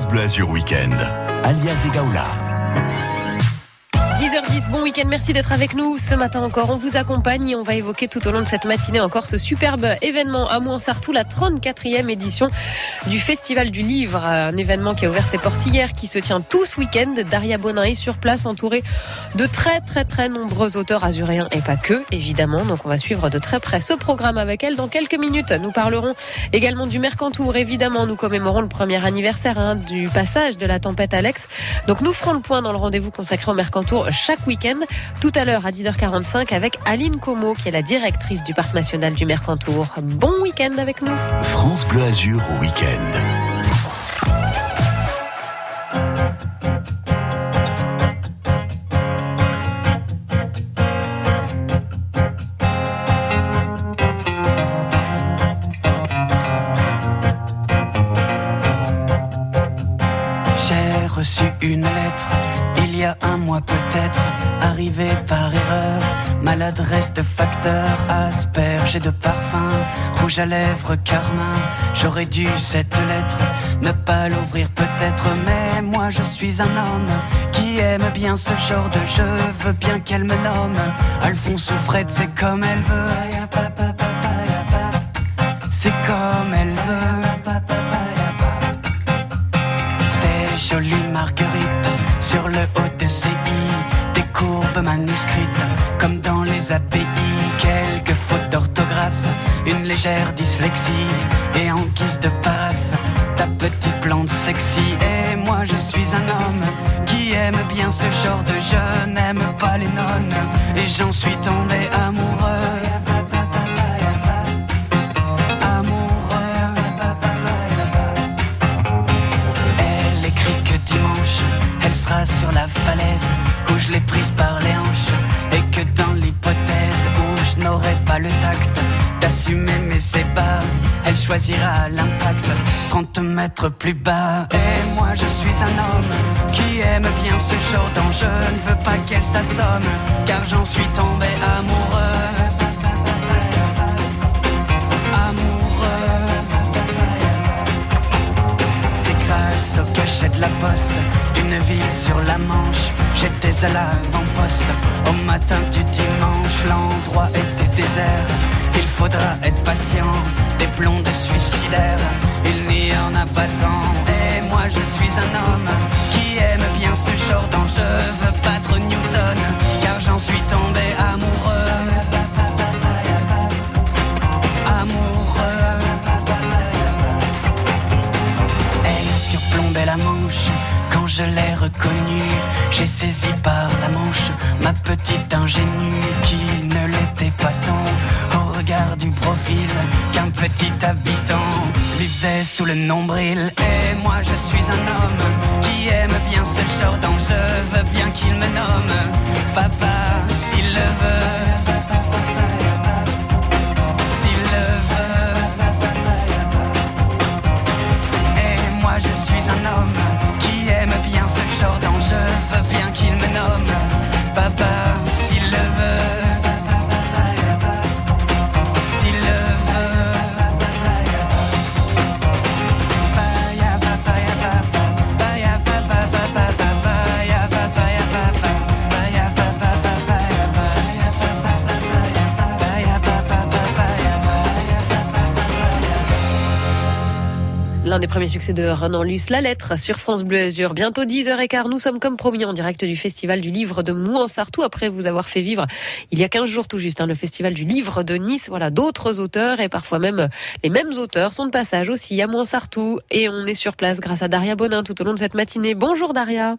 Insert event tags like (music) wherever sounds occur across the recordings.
France Bleu Azur Weekend. Alias Egaula. 10h10, bon week-end, merci d'être avec nous ce matin encore. On vous accompagne et on va évoquer tout au long de cette matinée encore ce superbe événement à Mouansartou, la 34e édition du Festival du Livre. Un événement qui a ouvert ses portes hier, qui se tient tout ce week-end. Daria Bonin est sur place, entourée de très très très nombreux auteurs azuréens et pas que, évidemment. Donc on va suivre de très près ce programme avec elle dans quelques minutes. Nous parlerons également du Mercantour, évidemment. Nous commémorons le premier anniversaire hein, du passage de la tempête Alex. Donc nous ferons le point dans le rendez-vous consacré au Mercantour chaque week-end. Tout à l'heure à 10h45 avec Aline Como, qui est la directrice du Parc national du Mercantour. Bon week-end avec nous. France Bleu Azur au week-end. J'ai reçu une un mois peut-être, arrivé par erreur. Maladresse de facteur, asperge et de parfum, rouge à lèvres, carmin. J'aurais dû cette lettre ne pas l'ouvrir peut-être, mais moi je suis un homme qui aime bien ce genre de jeu. Veux bien qu'elle me nomme Alphonse ou Fred, c'est comme elle veut. C'est comme elle veut. Des jolies marguerites sur le haut de ses i, des courbes manuscrites comme dans les API, quelques fautes d'orthographe, une légère dyslexie et en guise de paf, ta petite plante sexy. Et moi je suis un homme qui aime bien ce genre de jeu, n'aime pas les nonnes et j'en suis tombé amoureux. Sur la falaise où je l'ai prise par les hanches. Et que dans l'hypothèse où je n'aurai pas le tact d'assumer mes ébats, elle choisira l'impact 30 mètres plus bas. Et moi je suis un homme qui aime bien ce genre d'enjeu. Ne veux pas qu'elle s'assomme, car j'en suis tombé. Amoureux. Cachet de la poste d'une ville sur la Manche, j'étais à l'avant-poste. Au matin du dimanche, l'endroit était désert. Il faudra être patient, des de suicidaires. Il n'y en a pas sans. Et moi je suis un homme qui aime bien ce genre d'enjeu. Veux battre Newton, car j'en suis tombé amoureux. Amoureux. Elle surplombait la quand je l'ai reconnue. J'ai saisi par la manche ma petite ingénue qui ne l'était pas tant au regard du profil qu'un petit habitant lui faisait sous le nombril. Et moi je suis un homme qui aime bien ce genre d'enjeu, veux bien qu'il me nomme papa s'il le veut. Premiers succès de Renan Luce, La Lettre, sur France Bleu Azur. Bientôt 10h15, nous sommes comme promis en direct du Festival du Livre de Mouansartou, après vous avoir fait vivre il y a 15 jours tout juste, hein, le Festival du Livre de Nice. Voilà, d'autres auteurs et parfois même les mêmes auteurs sont de passage aussi à Mouansartou. Et on est sur place grâce à Daria Bonin tout au long de cette matinée. Bonjour Daria.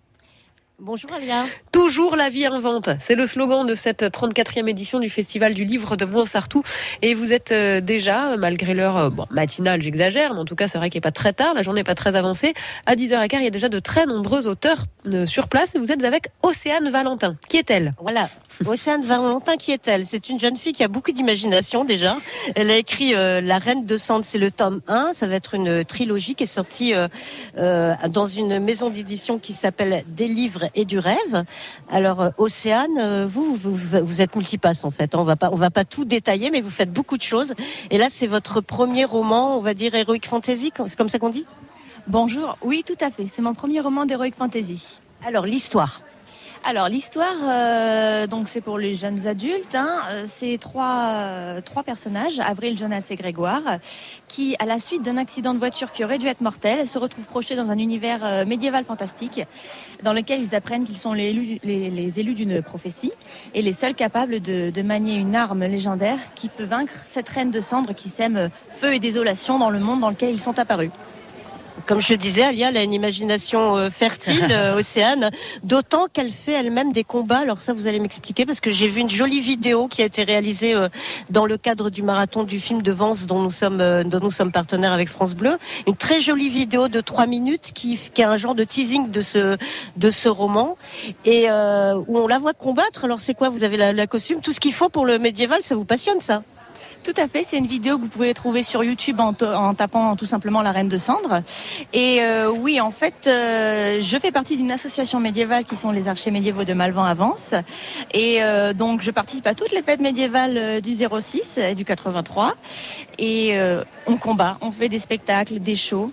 Bonjour Alia. Toujours la vie invente. C'est le slogan de cette 34e édition du Festival du Livre de Mouansartou. Et vous êtes euh, déjà, malgré l'heure euh, bon, matinale, j'exagère, mais en tout cas, c'est vrai qu'il n'est pas très tard, la journée n'est pas très avancée. À 10h15, il y a déjà de très nombreux auteurs euh, sur place. Et vous êtes avec Océane Valentin. Qui est-elle? Voilà, Océane Valentin, qui est-elle? C'est une jeune fille qui a beaucoup d'imagination déjà. Elle a écrit euh, La Reine de Sande, c'est le tome 1. Ça va être une trilogie qui est sortie euh, euh, dans une maison d'édition qui s'appelle Des livres et du rêve. Alors, euh, Océane, euh, vous, vous, vous êtes multipasse en fait. On va pas, on va pas tout détailler, mais vous faites beaucoup de choses. Et là, c'est votre premier roman, on va dire, Heroic Fantasy, c'est comme ça qu'on dit? Bonjour, oui tout à fait, c'est mon premier roman d'Heroic Fantasy. Alors l'histoire alors l'histoire, euh, donc c'est pour les jeunes adultes. Hein, euh, c'est trois euh, trois personnages, Avril, Jonas et Grégoire, qui, à la suite d'un accident de voiture qui aurait dû être mortel, se retrouvent projetés dans un univers médiéval fantastique, dans lequel ils apprennent qu'ils sont les élus, d'une prophétie et les seuls capables de, manier une arme légendaire qui peut vaincre cette reine de cendres qui sème feu et désolation dans le monde dans lequel ils sont apparus comme je disais, Alia elle a une imagination euh, fertile, euh, (laughs) Océane, d'autant qu'elle fait elle-même des combats. Alors ça, vous allez m'expliquer parce que j'ai vu une jolie vidéo qui a été réalisée euh, dans le cadre du marathon du film de Vence dont nous sommes, dont nous sommes partenaires avec France Bleu. Une très jolie vidéo de trois minutes qui, qui est un genre de teasing de ce, de ce roman et où on la voit combattre. Alors c'est quoi? Vous avez la, la costume, tout ce qu'il faut pour le médiéval, ça vous passionne ça? Tout à fait, c'est une vidéo que vous pouvez trouver sur YouTube en, tapant tout simplement la Reine de Cendre. Et euh, oui, en fait, euh, je fais partie d'une association médiévale qui sont les archers médiévaux de Malvan Avance. Et euh, donc, je participe à toutes les fêtes médiévales du 06 et du 83. Et on combat, on fait des spectacles, des shows.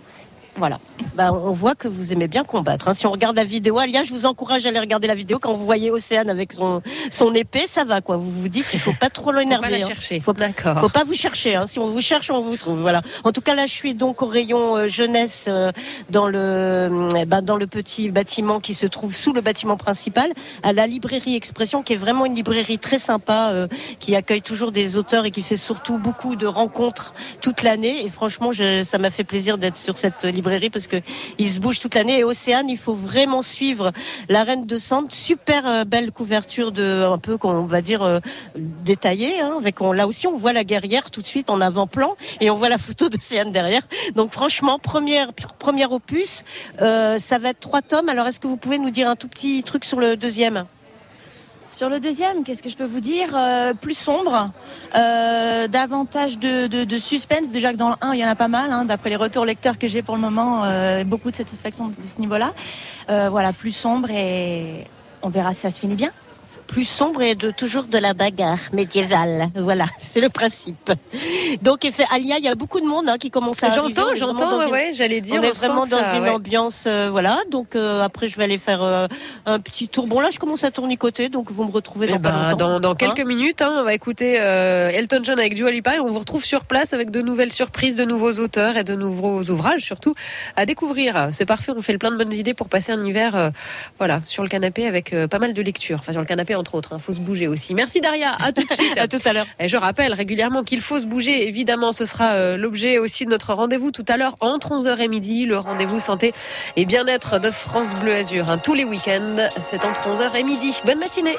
Voilà. Bah, on voit que vous aimez bien combattre. Hein. Si on regarde la vidéo, Alia, je vous encourage à aller regarder la vidéo. Quand vous voyez Océane avec son, son épée, ça va quoi. Vous vous dites qu'il faut pas trop l'énerver. faut pas la hein. chercher. Faut, D'accord. Faut pas vous chercher. Hein. Si on vous cherche, on vous trouve. Voilà. En tout cas, là, je suis donc au rayon euh, jeunesse euh, dans le euh, bah, dans le petit bâtiment qui se trouve sous le bâtiment principal, à la librairie Expression, qui est vraiment une librairie très sympa, qui accueille toujours des auteurs et qui fait surtout beaucoup de rencontres toute l'année. Et franchement, je, ça m'a fait plaisir d'être sur cette librairie parce que il se bouge toute l'année. Et Océane, il faut vraiment suivre la Reine de Sante. Super euh, belle couverture de un peu qu'on va dire euh, détaillée. Hein, avec là aussi, on voit la guerrière tout de suite en avant-plan et on voit la photo (laughs) d'Océane derrière. Donc franchement, première première opus, euh, ça va être trois tomes. Alors est-ce que vous pouvez nous dire un tout petit truc sur le deuxième? Sur le deuxième, qu'est-ce que je peux vous dire euh, Plus sombre, euh, davantage de, suspense. Déjà que dans le 1, il y en a pas mal, hein, d'après les retours lecteurs que j'ai pour le moment, euh, beaucoup de satisfaction de ce niveau-là. voilà, plus sombre et on verra si ça se finit bien plus sombre et de toujours de la bagarre médiévale. (laughs) Voilà, c'est le principe. Donc, effet, Alia, il y a beaucoup de monde hein, qui commence à J'entends, j'entends, ouais, j'allais dire. On, est vraiment dans une ambiance, euh, voilà. Donc, euh, après, je vais aller faire euh, un petit tour. Bon, là, je commence à tournicoter, donc vous me retrouvez dans, eh ben, dans, dans, quelques hein minutes. Hein, on va écouter Elton John avec Dua Lipa et on vous retrouve sur place avec de nouvelles surprises, de nouveaux auteurs et de nouveaux ouvrages, surtout à découvrir. C'est parfait, on fait plein de bonnes idées pour passer un hiver, voilà, sur le canapé avec pas mal de lectures. Enfin, sur le canapé entre autres. Il hein. faut se bouger aussi. Merci Daria. À tout de suite. (laughs) à tout à l'heure. Et je rappelle régulièrement qu'il faut se bouger. Évidemment, ce sera euh, l'objet aussi de notre rendez-vous tout à l'heure entre 11h et midi. Le rendez-vous santé et bien-être de France Bleu Azur. Hein. tous les week-ends, c'est entre 11h et midi. Bonne matinée.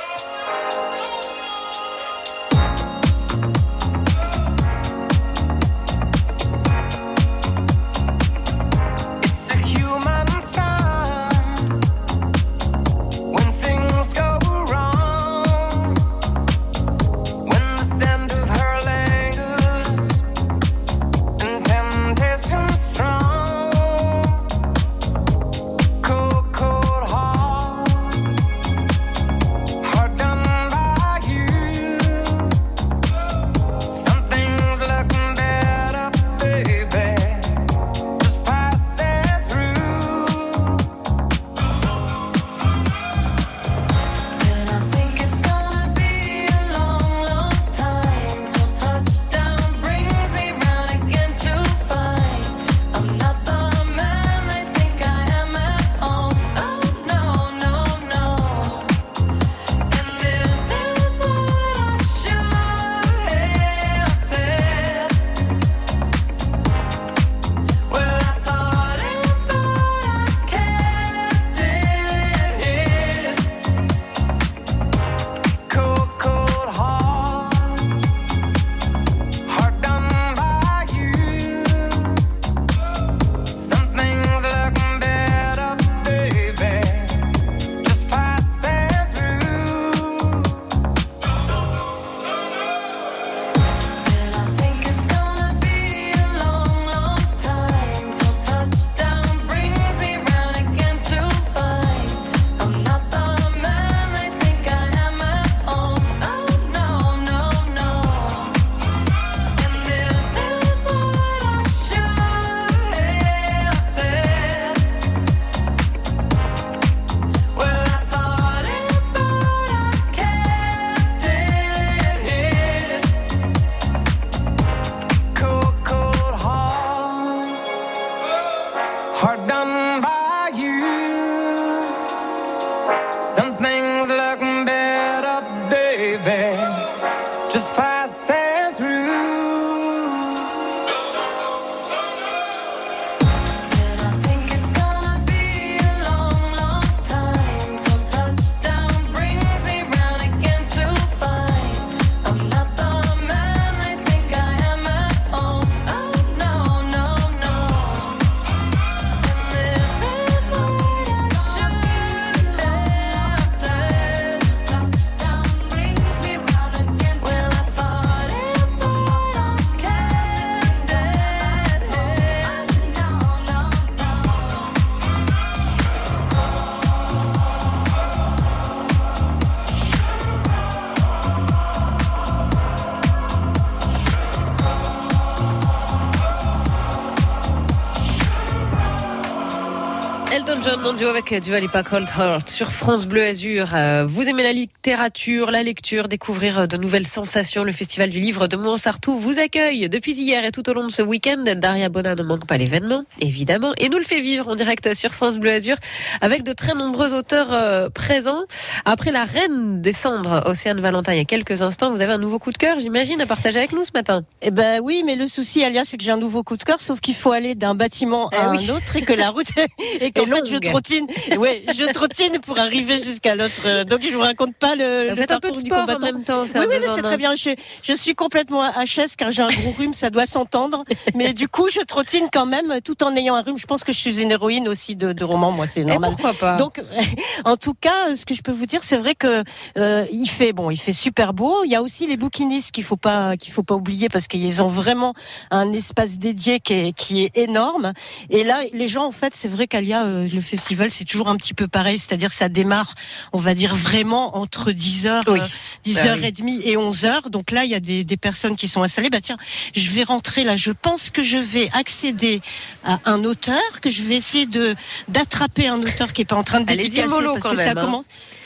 Duo avec Dua Lipa Cold Heart sur France Bleu Azur. Euh, vous aimez la littérature, la lecture, découvrir de nouvelles sensations. Le Festival du Livre de Montsartou vous accueille depuis hier et tout au long de ce week-end. Daria Bonin ne manque pas l'événement, évidemment, et nous le fait vivre en direct sur France Bleu Azur avec de très nombreux auteurs euh, présents. Après la Reine des Cendres, Océane Valentin, il y a quelques instants, vous avez un nouveau coup de cœur, j'imagine, à partager avec nous ce matin. Eh ben oui, mais le souci, Alia, c'est que j'ai un nouveau coup de cœur, sauf qu'il faut aller d'un bâtiment à Eh un autre et que la route (laughs) et qu'en fait je longue. Trottine. Ouais, je trottine pour arriver jusqu'à l'autre. euh, Donc je vous raconte pas le. Vous faites un peu de sport en même temps, Oui, oui, c'est très bien. Je, je suis complètement HS car j'ai un gros rhume, ça doit s'entendre. Mais du coup, je trottine quand même tout en ayant un rhume. Je pense que je suis une héroïne aussi de, de roman, moi, c'est Et normal. pourquoi pas? Donc, (laughs) en tout cas, ce que je peux vous dire, c'est vrai que euh, il fait bon, il fait super beau. Il y a aussi les bouquinistes qu'il faut pas qu'il faut pas oublier parce qu'ils ont vraiment un espace dédié qui est qui est énorme. Et là, les gens, en fait, c'est vrai qu'Alia, euh, le festival, c'est toujours un petit peu pareil, c'est-à-dire ça démarre, on va dire vraiment entre 10h, Oui. 10h30 et 11h. Donc là, il y a des, des personnes qui sont installées. Bah tiens, je vais rentrer là. Je pense que je vais accéder à un auteur, que je vais essayer de d'attraper un auteur qui est pas en train de dédicacer parce quand que ça hein. commence.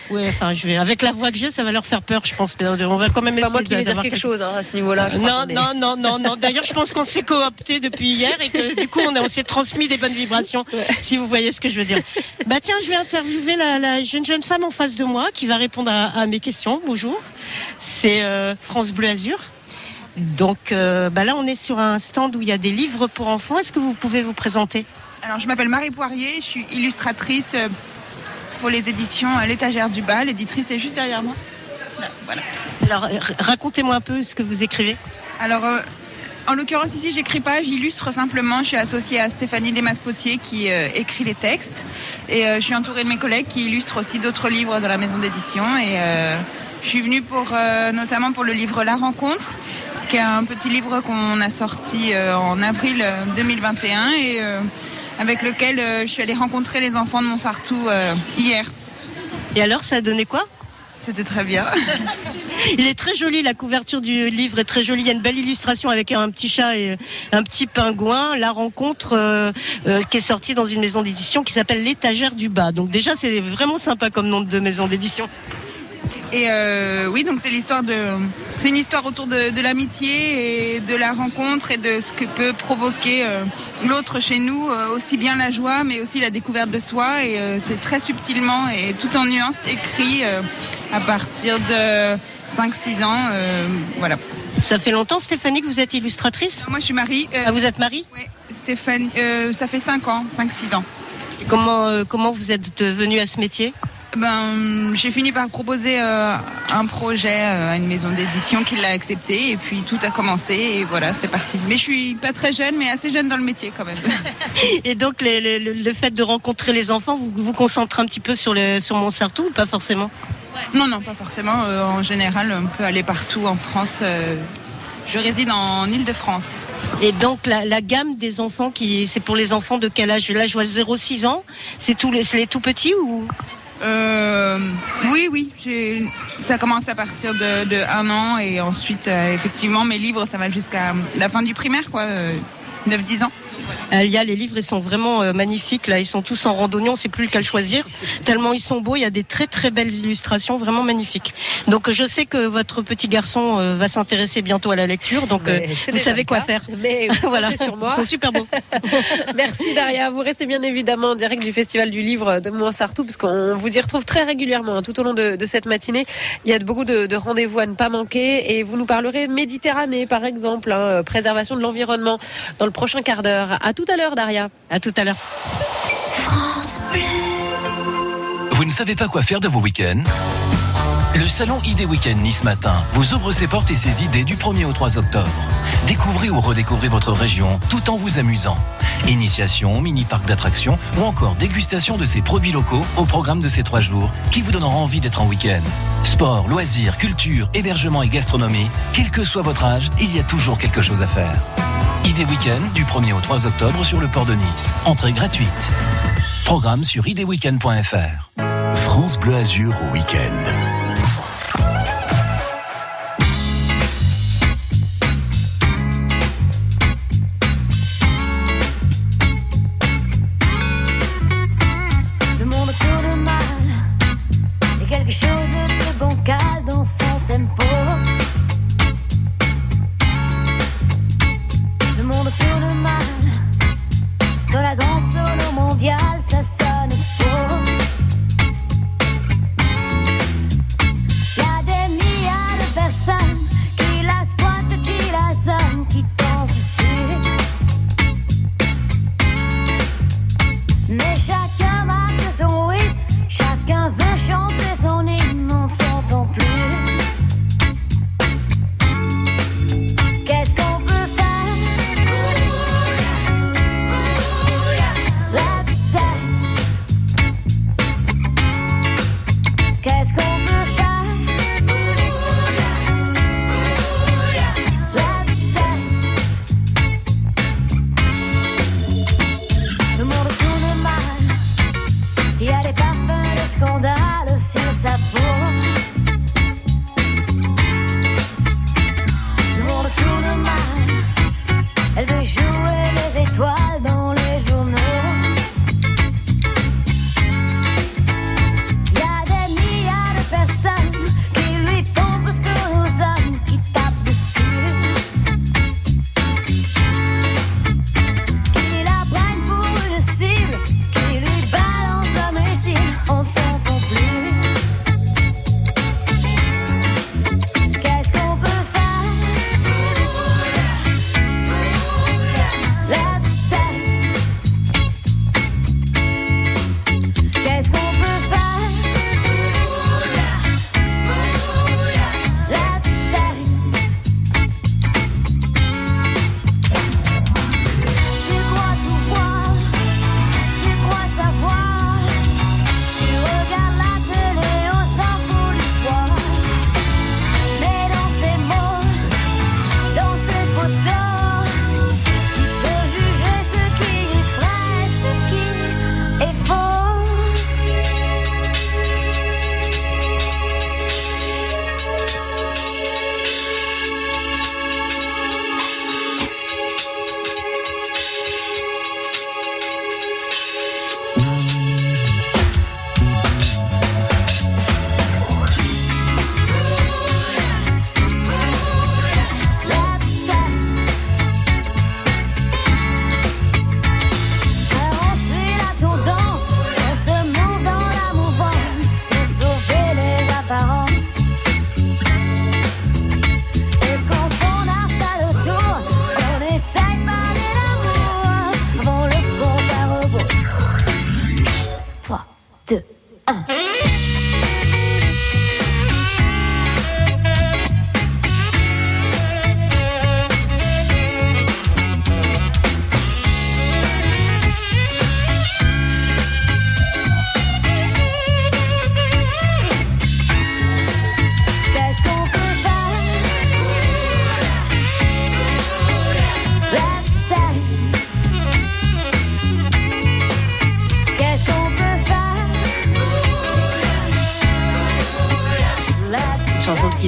Ouais, enfin, je vais avec la voix que j'ai, ça va leur faire peur, je pense. On va quand même C'est pas essayer moi qui vais dire quelque quelque- chose hein, à ce niveau-là. Non, est- non, non, non, non. D'ailleurs, je pense qu'on s'est coopté depuis hier et que du coup, on, a- on s'est transmis des bonnes vibrations, si vous voyez ce que je veux dire. Bah tiens, je vais interviewer la, la jeune jeune femme en face de moi qui va répondre à, à mes questions. Bonjour. C'est euh, France Bleu Azur. Donc euh, bah là, on est sur un stand où il y a des livres pour enfants. Est-ce que vous pouvez vous présenter? Alors, je m'appelle Marie Poirier, je suis illustratrice euh, pour les éditions L'étagère du bas. L'éditrice est juste derrière moi. Là, voilà. Alors, euh, racontez-moi un peu ce que vous écrivez. Alors, euh, en l'occurrence, ici, j'écris pas, j'illustre simplement. Je suis associée à Stéphanie Desmas-Potier qui euh, écrit les textes. Et euh, je suis entourée de mes collègues qui illustrent aussi d'autres livres dans la maison d'édition. Et je suis venue pour, notamment pour le livre La Rencontre, qui est un petit livre qu'on a sorti en avril euh, 2021 et avec lequel euh, je suis allée rencontrer les enfants de Montsartou euh, hier. Et alors, ça a donné quoi? C'était très bien. (laughs) Il est très joli, la couverture du livre est très jolie. Il y a une belle illustration avec un petit chat et un petit pingouin. La rencontre euh, euh, qui est sortie dans une maison d'édition qui s'appelle L'étagère du bas. Donc déjà, c'est vraiment sympa comme nom de maison d'édition. Et euh, oui, donc c'est l'histoire de, c'est une histoire autour de, de l'amitié et de la rencontre et de ce que peut provoquer euh, l'autre chez nous, euh, aussi bien la joie, mais aussi la découverte de soi. Et c'est très subtilement et tout en nuances écrit à partir de 5-6 ans. voilà. Ça fait longtemps, Stéphanie, que vous êtes illustratrice? Moi, je suis Marie. Ah, Vous êtes Marie? ouais, Stéphane, euh, ça fait 5 ans, 5-6 ans. comment, comment vous êtes venue à ce métier? Ben, j'ai fini par proposer euh, un projet euh, à une maison d'édition qui l'a accepté et puis tout a commencé et voilà, c'est parti. Mais je suis pas très jeune, mais assez jeune dans le métier quand même. (laughs) Et donc, le, le fait de rencontrer les enfants, vous vous concentrez un petit peu sur, le, sur Montsartou ou pas forcément? Non, non, pas forcément. Euh, en général, on peut aller partout en France. euh, je réside en Île-de-France. Et donc la, la gamme des enfants qui c'est pour les enfants de quel âge? Là je vois 0-6 ans? C'est les, c'est les tout petits ou? Euh, oui, oui, ça commence à partir de, un an et ensuite, euh, effectivement, mes livres, ça va jusqu'à la fin du primaire, quoi, euh, 9-10 ans. Alia, les livres ils sont vraiment euh, magnifiques là. Ils sont tous en randonnée, on sait plus lequel choisir. Tellement ils sont beaux. Il y a des très très belles illustrations, vraiment magnifiques. Donc je sais que votre petit garçon euh, va s'intéresser bientôt à la lecture. Donc euh, Mais c'est vous savez quoi cas. faire. Mais (laughs) voilà, comptez sur moi. ils sont super beaux. (laughs) Merci Daria. Vous restez bien évidemment en direct du Festival du Livre de Montsartou parce qu'on vous y retrouve très régulièrement hein, tout au long de, de cette matinée. Il y a beaucoup de, de rendez-vous à ne pas manquer et vous nous parlerez de Méditerranée par exemple, hein, préservation de l'environnement dans le prochain quart d'heure. À tout à l'heure Daria. À tout à l'heure. Vous ne savez pas quoi faire de vos week-ends? Le salon ID Weekend Nice Matin vous ouvre ses portes et ses idées du 1er au 3 octobre. Découvrez ou redécouvrez votre région tout en vous amusant. Initiation, mini-parc d'attractions ou encore dégustation de ces produits locaux au programme de ces trois jours qui vous donneront envie d'être en week-end. Sport, loisirs, culture, hébergement et gastronomie, quel que soit votre âge, il y a toujours quelque chose à faire. ID Weekend du 1er au 3 octobre sur le port de Nice. Entrée gratuite. Programme sur idweekend.fr. France Bleu Azur au week-end.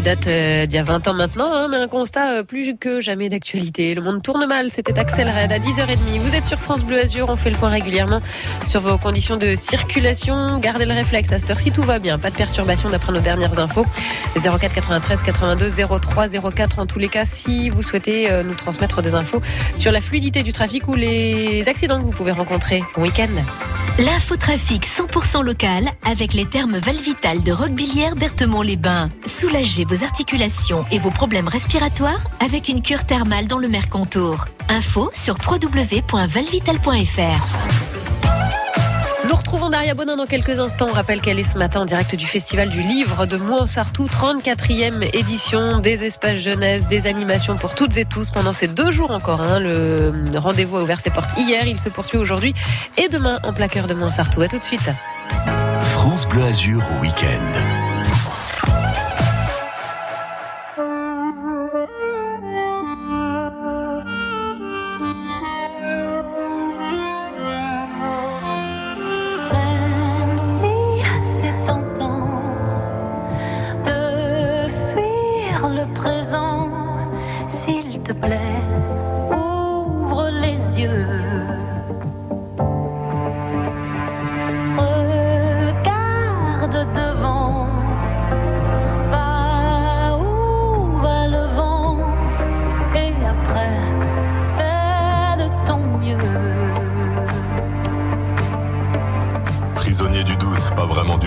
Date euh, d'il y a 20 ans maintenant, hein, mais un constat euh, plus que jamais d'actualité. Le monde tourne mal, c'était Axel Red à 10h30. Vous êtes sur France Bleu Azur, on fait le point régulièrement sur vos conditions de circulation. Gardez le réflexe, à cette heure-ci tout va bien, pas de perturbation d'après nos dernières infos. 04 93 82 03 04 en tous les cas si vous souhaitez euh, nous transmettre des infos sur la fluidité du trafic ou les accidents que vous pouvez rencontrer au week-end. L'infotrafic 100% local avec les termes Valvital de Roquebillière Berthemont-les-Bains. Soulagez vos articulations et vos problèmes respiratoires avec une cure thermale dans le Mercontour. Info sur www.valvital.fr. Nous retrouvons Daria Bonin dans quelques instants. On rappelle qu'elle est ce matin en direct du Festival du Livre de Mouansartou, 34e édition des espaces jeunesse, des animations pour toutes et tous pendant ces deux jours encore. Hein. Le rendez-vous a ouvert ses portes hier, il se poursuit aujourd'hui et demain en plaqueur de Mouansartou. A tout de suite. France Bleu Azur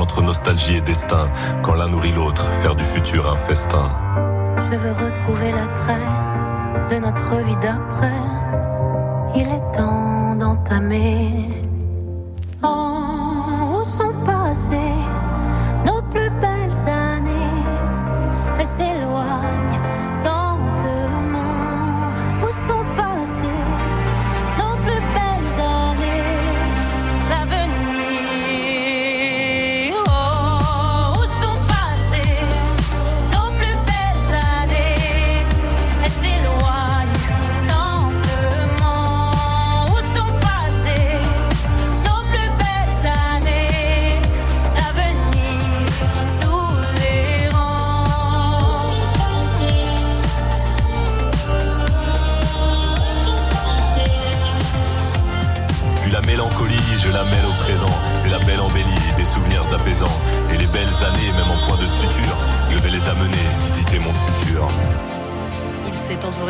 Entre nostalgie et destin. Quand l'un nourrit l'autre, faire du futur un festin. Je veux retrouver l'attrait de notre vie d'après. Il est temps d'entamer.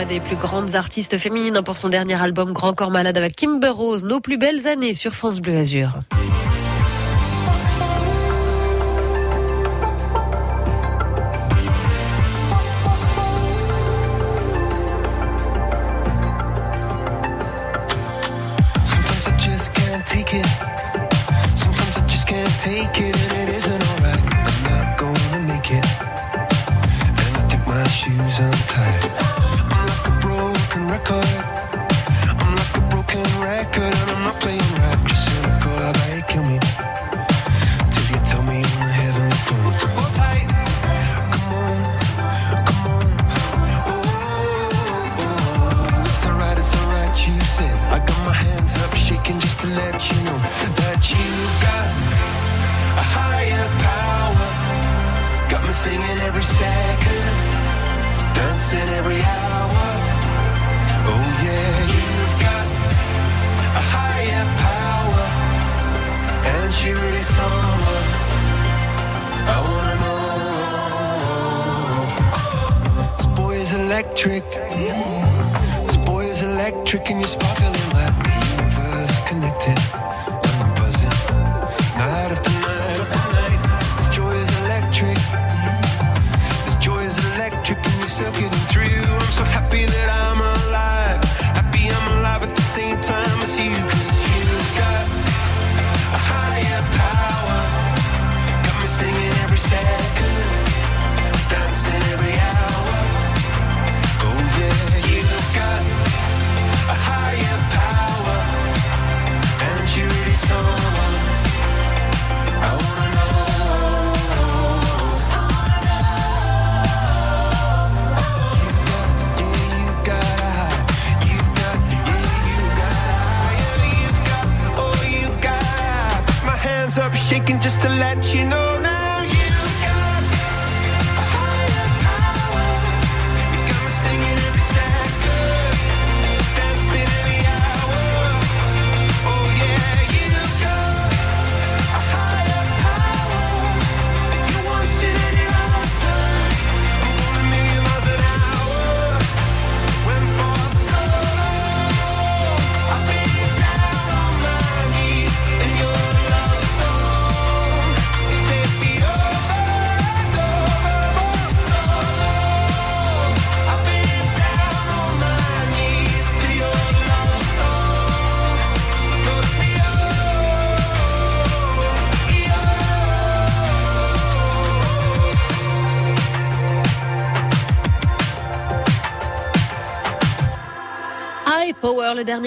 Des plus grandes artistes féminines pour son dernier album Grand Corps Malade avec Kimber Rose, Nos plus belles années sur France Bleu Azur.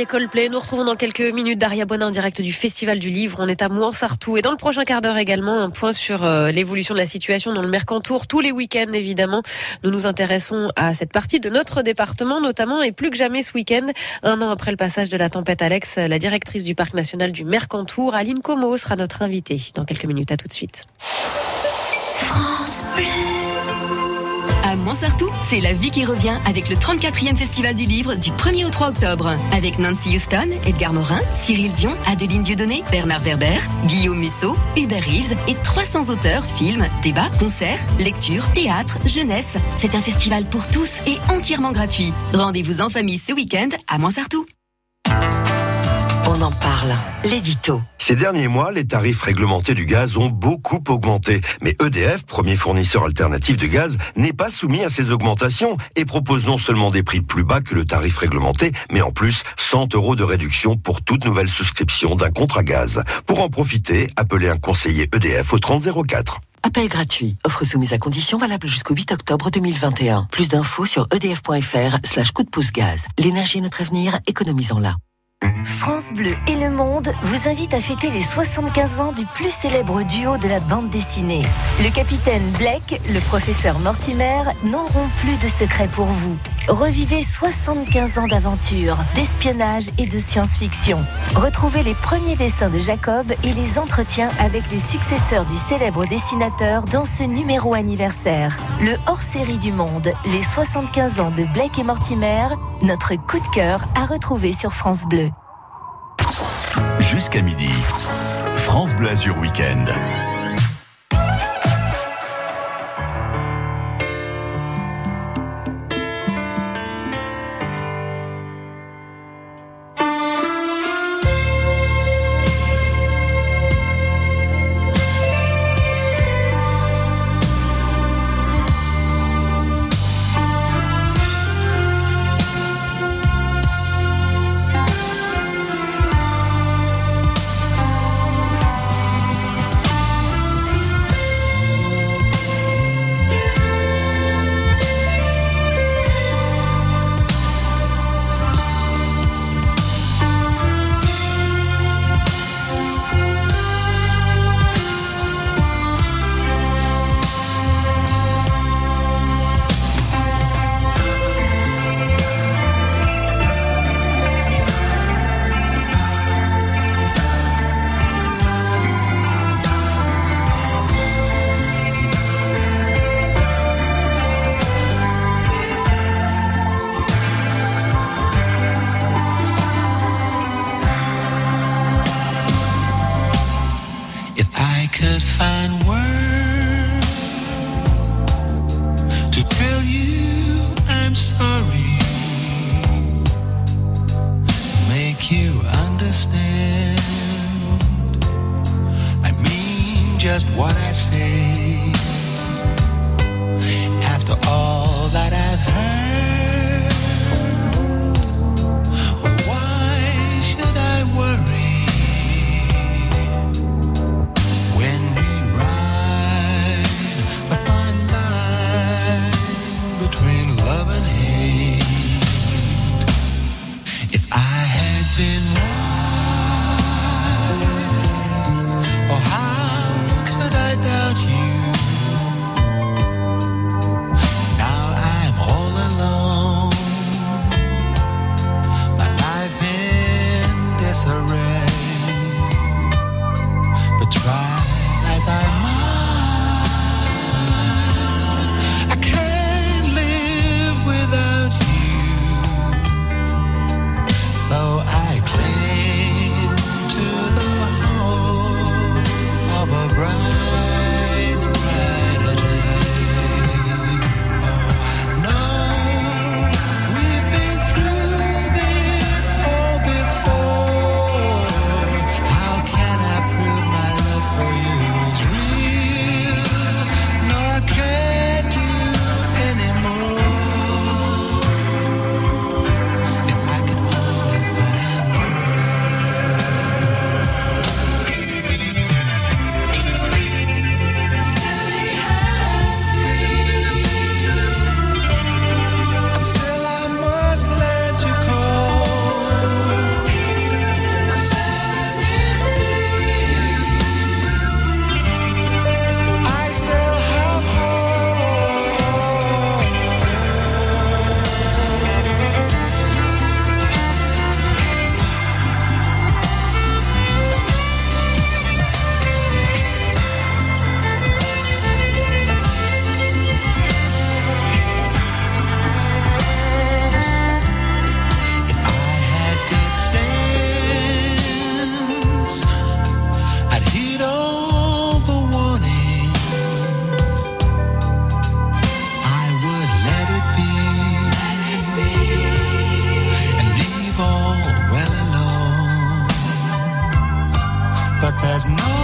Dernier. Nous retrouvons dans quelques minutes Daria Bonin en direct du Festival du Livre. On est à Mouansartou. Et dans le prochain quart d'heure également, un point sur euh, l'évolution de la situation dans le Mercantour. Tous les week-ends, évidemment, nous nous intéressons à cette partie de notre département, notamment, et plus que jamais ce week-end, un an après le passage de la tempête Alex, la directrice du Parc National du Mercantour, Aline Como, sera notre invitée dans quelques minutes. À tout de suite. France Bleu. Montsartou, c'est la vie qui revient avec le 34e Festival du Livre du 1er au 3 octobre. Avec Nancy Houston, Edgar Morin, Cyril Dion, Adeline Dieudonné, Bernard Werber, Guillaume Musso, Hubert Reeves et 300 auteurs, films, débats, concerts, lectures, théâtre, jeunesse. C'est un festival pour tous et entièrement gratuit. Rendez-vous en famille ce week-end à Montsartou. On en parle. L'édito. Ces derniers mois, les tarifs réglementés du gaz ont beaucoup augmenté. Mais EDF, premier fournisseur alternatif de gaz, n'est pas soumis à ces augmentations et propose non seulement des prix plus bas que le tarif réglementé, mais en plus 100 euros de réduction pour toute nouvelle souscription d'un contrat gaz. Pour en profiter, appelez un conseiller EDF au 3004. Appel gratuit. Offre soumise à condition valable jusqu'au 8 octobre 2021. Plus d'infos sur edf.fr slash coup de pouce gaz. L'énergie est notre avenir, économisons-la. France Bleu et Le Monde vous invitent à fêter les 75 ans du plus célèbre duo de la bande dessinée. Le capitaine Blake, le professeur Mortimer n'auront plus de secrets pour vous. Revivez 75 ans d'aventure, d'espionnage et de science-fiction. Retrouvez les premiers dessins de Jacob et les entretiens avec les successeurs du célèbre dessinateur dans ce numéro anniversaire. Le hors-série du Monde, les 75 ans de Blake et Mortimer, notre coup de cœur à retrouver sur France Bleu. Jusqu'à midi. France Bleu Azur Week-end. but there's no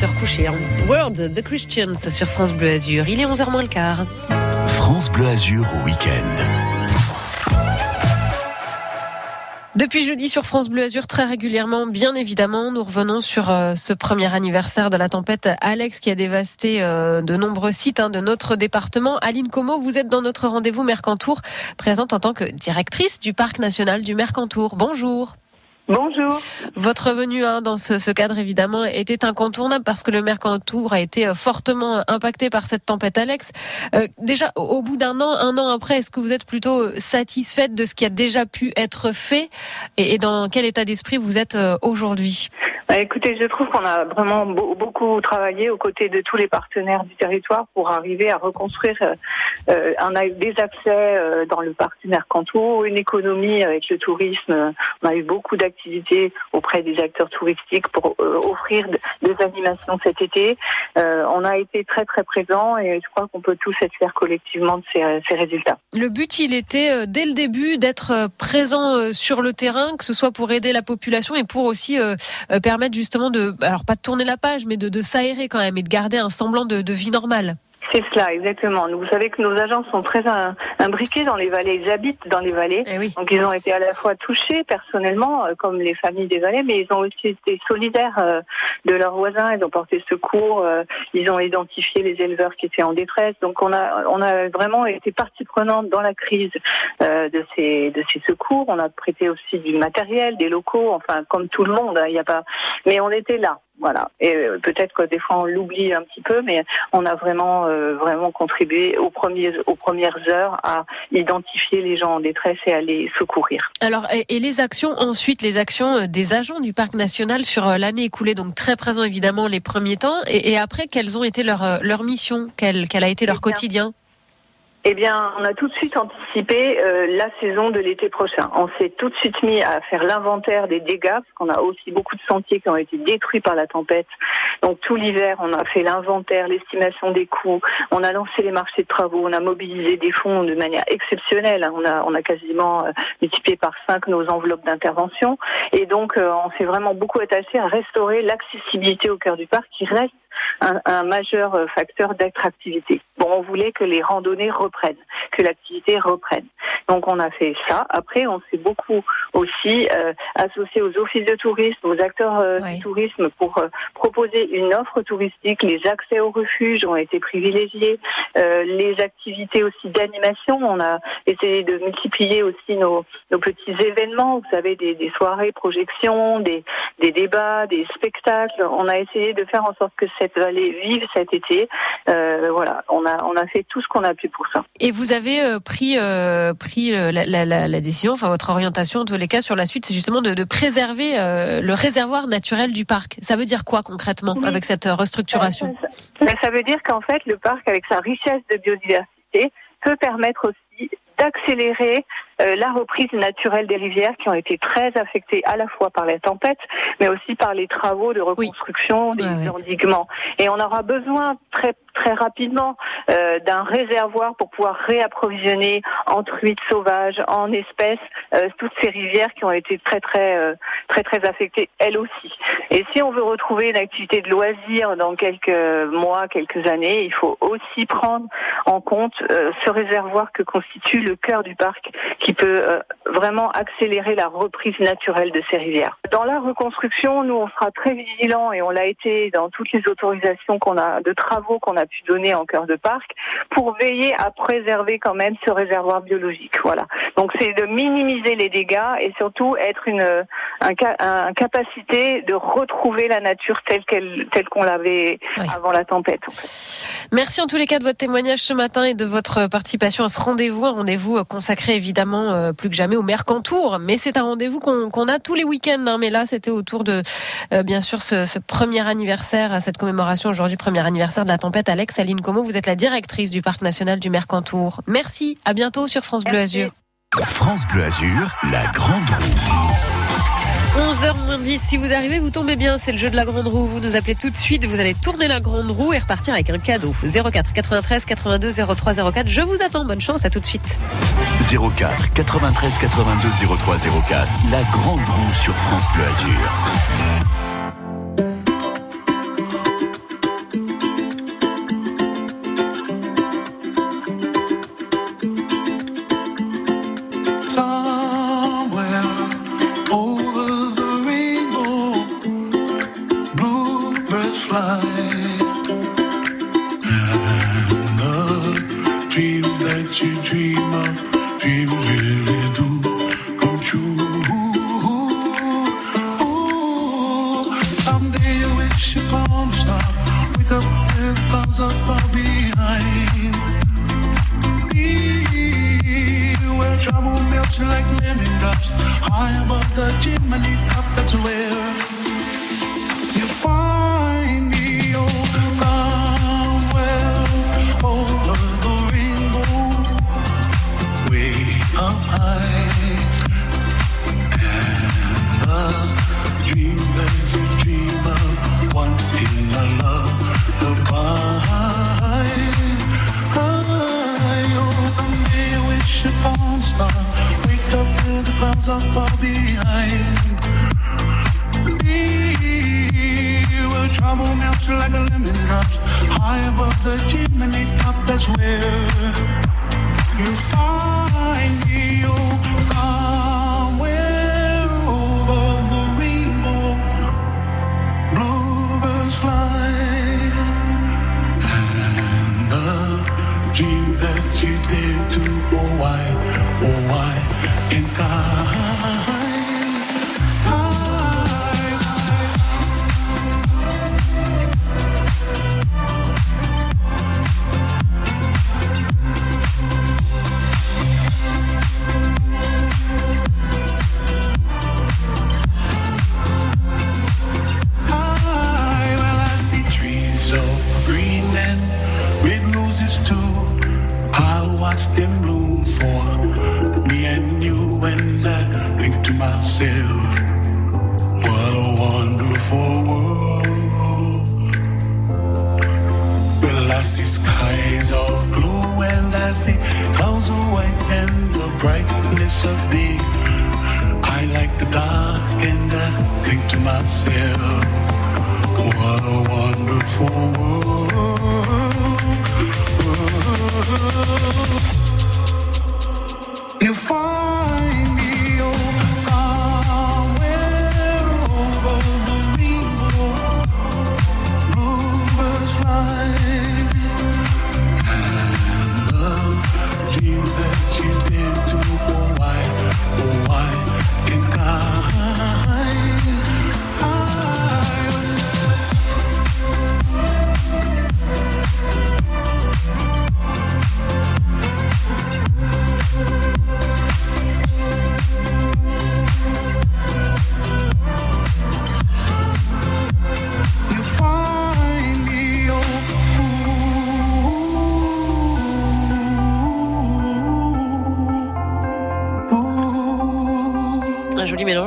se recoucher. hein. World, The Christians sur France Bleu Azur. Il est 11h moins le quart. France Bleu Azur au week-end. Depuis jeudi sur France Bleu Azur, très régulièrement, bien évidemment, nous revenons sur euh, ce premier anniversaire de la tempête Alex qui a dévasté euh, de nombreux sites hein, de notre département. Aline Como, vous êtes dans notre rendez-vous Mercantour, présente en tant que directrice du Parc national du Mercantour. Bonjour. Bonjour. Votre venue hein, dans ce, cadre, évidemment, était incontournable parce que le Mercantour a été euh, fortement impacté par cette tempête Alex. Euh, déjà, au, bout d'un an, un an après, est-ce que vous êtes plutôt euh, satisfaite de ce qui a déjà pu être fait? Et, dans quel état d'esprit vous êtes aujourd'hui? Écoutez, je trouve qu'on a vraiment beau- beaucoup travaillé aux côtés de tous les partenaires du territoire pour arriver à reconstruire euh, euh, un, des accès euh, dans le parc du Mercantour, une économie avec le tourisme. On a eu beaucoup d'activités auprès des acteurs touristiques pour offrir des animations cet été. On a été très très présents et je crois qu'on peut tous être fiers collectivement de ces, résultats. Le but, il était dès le début d'être présent sur le terrain, que ce soit pour aider la population et pour aussi euh, justement de, alors pas de tourner la page, mais de, de s'aérer quand même et de garder un semblant de vie normale. C'est cela, exactement. Vous savez que nos agents sont très im- imbriqués dans les vallées. Ils habitent dans les vallées. Donc, ils ont été à la fois touchés personnellement, euh, comme les familles des vallées, mais ils ont aussi été solidaires euh, de leurs voisins. Ils ont porté secours. euh, Ils ont identifié les éleveurs qui étaient en détresse. Donc, on a, on a vraiment été partie prenante dans la crise de ces, de ces secours. On a prêté aussi du matériel, des locaux, enfin, comme tout le monde. hein, Il n'y a pas, mais on était là. Voilà. Et euh, peut-être que des fois on l'oublie un petit peu, mais on a vraiment euh, vraiment contribué aux premiers aux premières heures à identifier les gens en détresse et à les secourir. Alors, et, et les actions ensuite, les actions euh, des agents du parc national sur l'année écoulée, donc très présents évidemment les premiers temps, et, et après, quelles ont été leurs leurs missions, quel, quel a été leur quotidien? Eh bien, on a tout de suite anticipé euh, la saison de l'été prochain. On s'est tout de suite mis à faire l'inventaire des dégâts, parce qu'on a aussi beaucoup de sentiers qui ont été détruits par la tempête. Donc tout l'hiver, on a fait l'inventaire, l'estimation des coûts, on a lancé les marchés de travaux, on a mobilisé des fonds de manière exceptionnelle. On a, on a quasiment euh, multiplié par cinq nos enveloppes d'intervention. Et donc, euh, on s'est vraiment beaucoup attaché à restaurer l'accessibilité au cœur du parc, qui reste un, un majeur euh, facteur d'attractivité. Bon, on voulait que les randonnées reprennent, que l'activité reprenne. Donc on a fait ça. Après, on s'est beaucoup aussi euh, associé aux offices de tourisme, aux acteurs euh, du tourisme pour euh, proposer une offre touristique. Les accès aux refuges ont été privilégiés. Les activités aussi d'animation, on a essayé de multiplier aussi nos, nos petits événements. Vous savez, des, des soirées, projections, des, des débats, des spectacles. On a essayé de faire en sorte que cette vallée vive cet été. Euh, voilà, on a on a fait tout ce qu'on a pu pour ça. Et vous avez euh, pris, euh, pris la, la- la- la décision, enfin votre orientation en tous les cas sur la suite, c'est justement de, de préserver euh, le réservoir naturel du parc. Ça veut dire quoi concrètement avec cette restructuration? Ça veut dire qu'en fait, le parc, avec sa richesse de biodiversité, peut permettre aussi d'accélérer la reprise naturelle des rivières qui ont été très affectées à la fois par la tempête, mais aussi par les travaux de reconstruction des endiguements. Et on aura besoin très très rapidement euh, d'un réservoir pour pouvoir réapprovisionner en truites sauvages, en espèces, euh, toutes ces rivières qui ont été très très euh, très très affectées elles aussi. Et si on veut retrouver une activité de loisir dans quelques mois, quelques années, il faut aussi prendre en compte euh, ce réservoir que constitue le cœur du parc, qui peut euh, vraiment accélérer la reprise naturelle de ces rivières. Dans la reconstruction, nous on sera très vigilants et on l'a été dans toutes les autorisations qu'on a de travaux qu'on a pu donner en cœur de parc pour veiller à préserver quand même ce réservoir biologique. Voilà. Donc c'est de minimiser les dégâts et surtout être une un, ca- un capacité de retrouver la nature telle qu'elle telle qu'on l'avait avant la tempête. en fait. Merci en tous les cas de votre témoignage ce matin et de votre participation à ce rendez-vous, un rendez-vous consacré évidemment euh, plus que jamais au Mercantour, mais c'est un rendez-vous qu'on a tous les week-ends. hein. mais là, c'était autour de euh, bien sûr ce, ce premier anniversaire, à cette commémoration aujourd'hui, premier anniversaire de la tempête. Alex Aline Como, vous êtes la directrice du parc national du Mercantour. Merci, à bientôt sur France Bleu Azur. France Bleu Azur, la grande roue. 11h moins 10, si vous arrivez, vous tombez bien, c'est le jeu de la grande roue. Vous nous appelez tout de suite, vous allez tourner la grande roue et repartir avec un cadeau. 04 93 82 03 04. Je vous attends, bonne chance, à tout de suite. 04 93 82 03 04. La grande roue sur France Bleu Azur. Dream of, dreams really do come true. Someday wish upon a star, far behind. Like lemon drops, high above the chimney top. That's where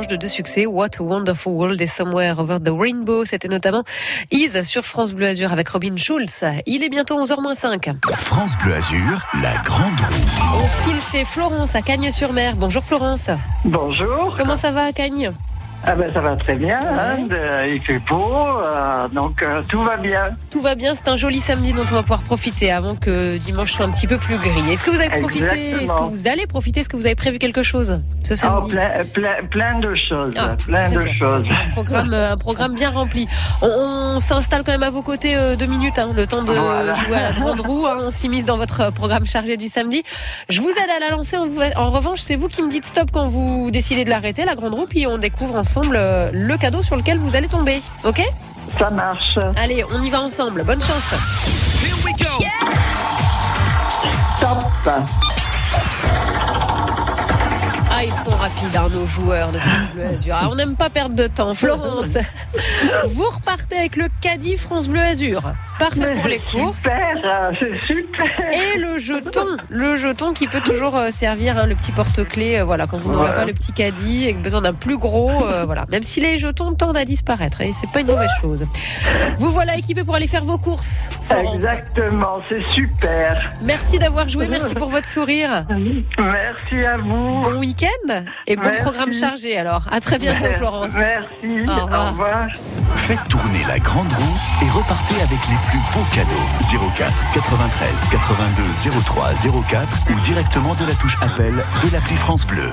mélange de deux succès, What a Wonderful World et Somewhere Over the Rainbow. C'était notamment Is sur France Bleu Azur avec Robin Schulz. Il est bientôt 11h05. France Bleu Azur, la grande roue. On file chez Florence à Cagnes-sur-Mer. Bonjour Florence. Bonjour. Comment ça va à Cagnes? Ah ben ça va très bien, hein, de- il fait beau, euh, donc euh, tout va bien. Tout va bien, c'est un joli samedi dont on va pouvoir profiter avant que dimanche soit un petit peu plus gris. Est-ce que vous avez profité? Est-ce que vous allez profiter? Est-ce que vous avez prévu quelque chose? Ce Oh, samedi plein, plein, plein de choses, Ah, plein de bien. choses. un programme, (laughs) un programme bien rempli. On, on s'installe quand même à vos côtés euh, deux minutes, hein, le temps de Voilà. jouer à la grande (laughs) roue. hein. on s'immisce dans votre programme chargé du samedi. Je vous aide à la lancer. En, vous- en revanche, c'est vous qui me dites stop quand vous décidez de l'arrêter, la grande roue, puis on découvre ensemble euh, le cadeau sur lequel vous allez tomber. Ok? Ça marche. Allez, on y va ensemble. Bonne chance. Top. Ah, ils sont rapides, hein, nos joueurs de France Bleu Azur. Ah, on n'aime pas perdre de temps. Florence, (laughs) vous repartez avec le caddie France Bleu Azur. Parfait pour les courses. Super, euh, c'est super. Et le jeton, le jeton qui peut toujours euh, servir, hein, le petit porte-clés, euh, voilà, quand vous n'aurez Voilà. pas le petit caddie et que besoin d'un plus gros, euh, voilà. Même si les jetons tendent à disparaître, et c'est pas une mauvaise chose. Vous voilà équipés pour aller faire vos courses. Florence. Exactement, c'est super. Merci d'avoir joué, merci pour votre sourire. Merci à vous. Bon week-end et bon Merci. programme chargé alors. À très bientôt Merci. Florence. Merci. Au revoir. Au revoir. Faites tourner la grande roue et repartez avec les plus beaux cadeaux. 04 93 82 03 04 ou directement de la touche appel de l'appli France Bleu.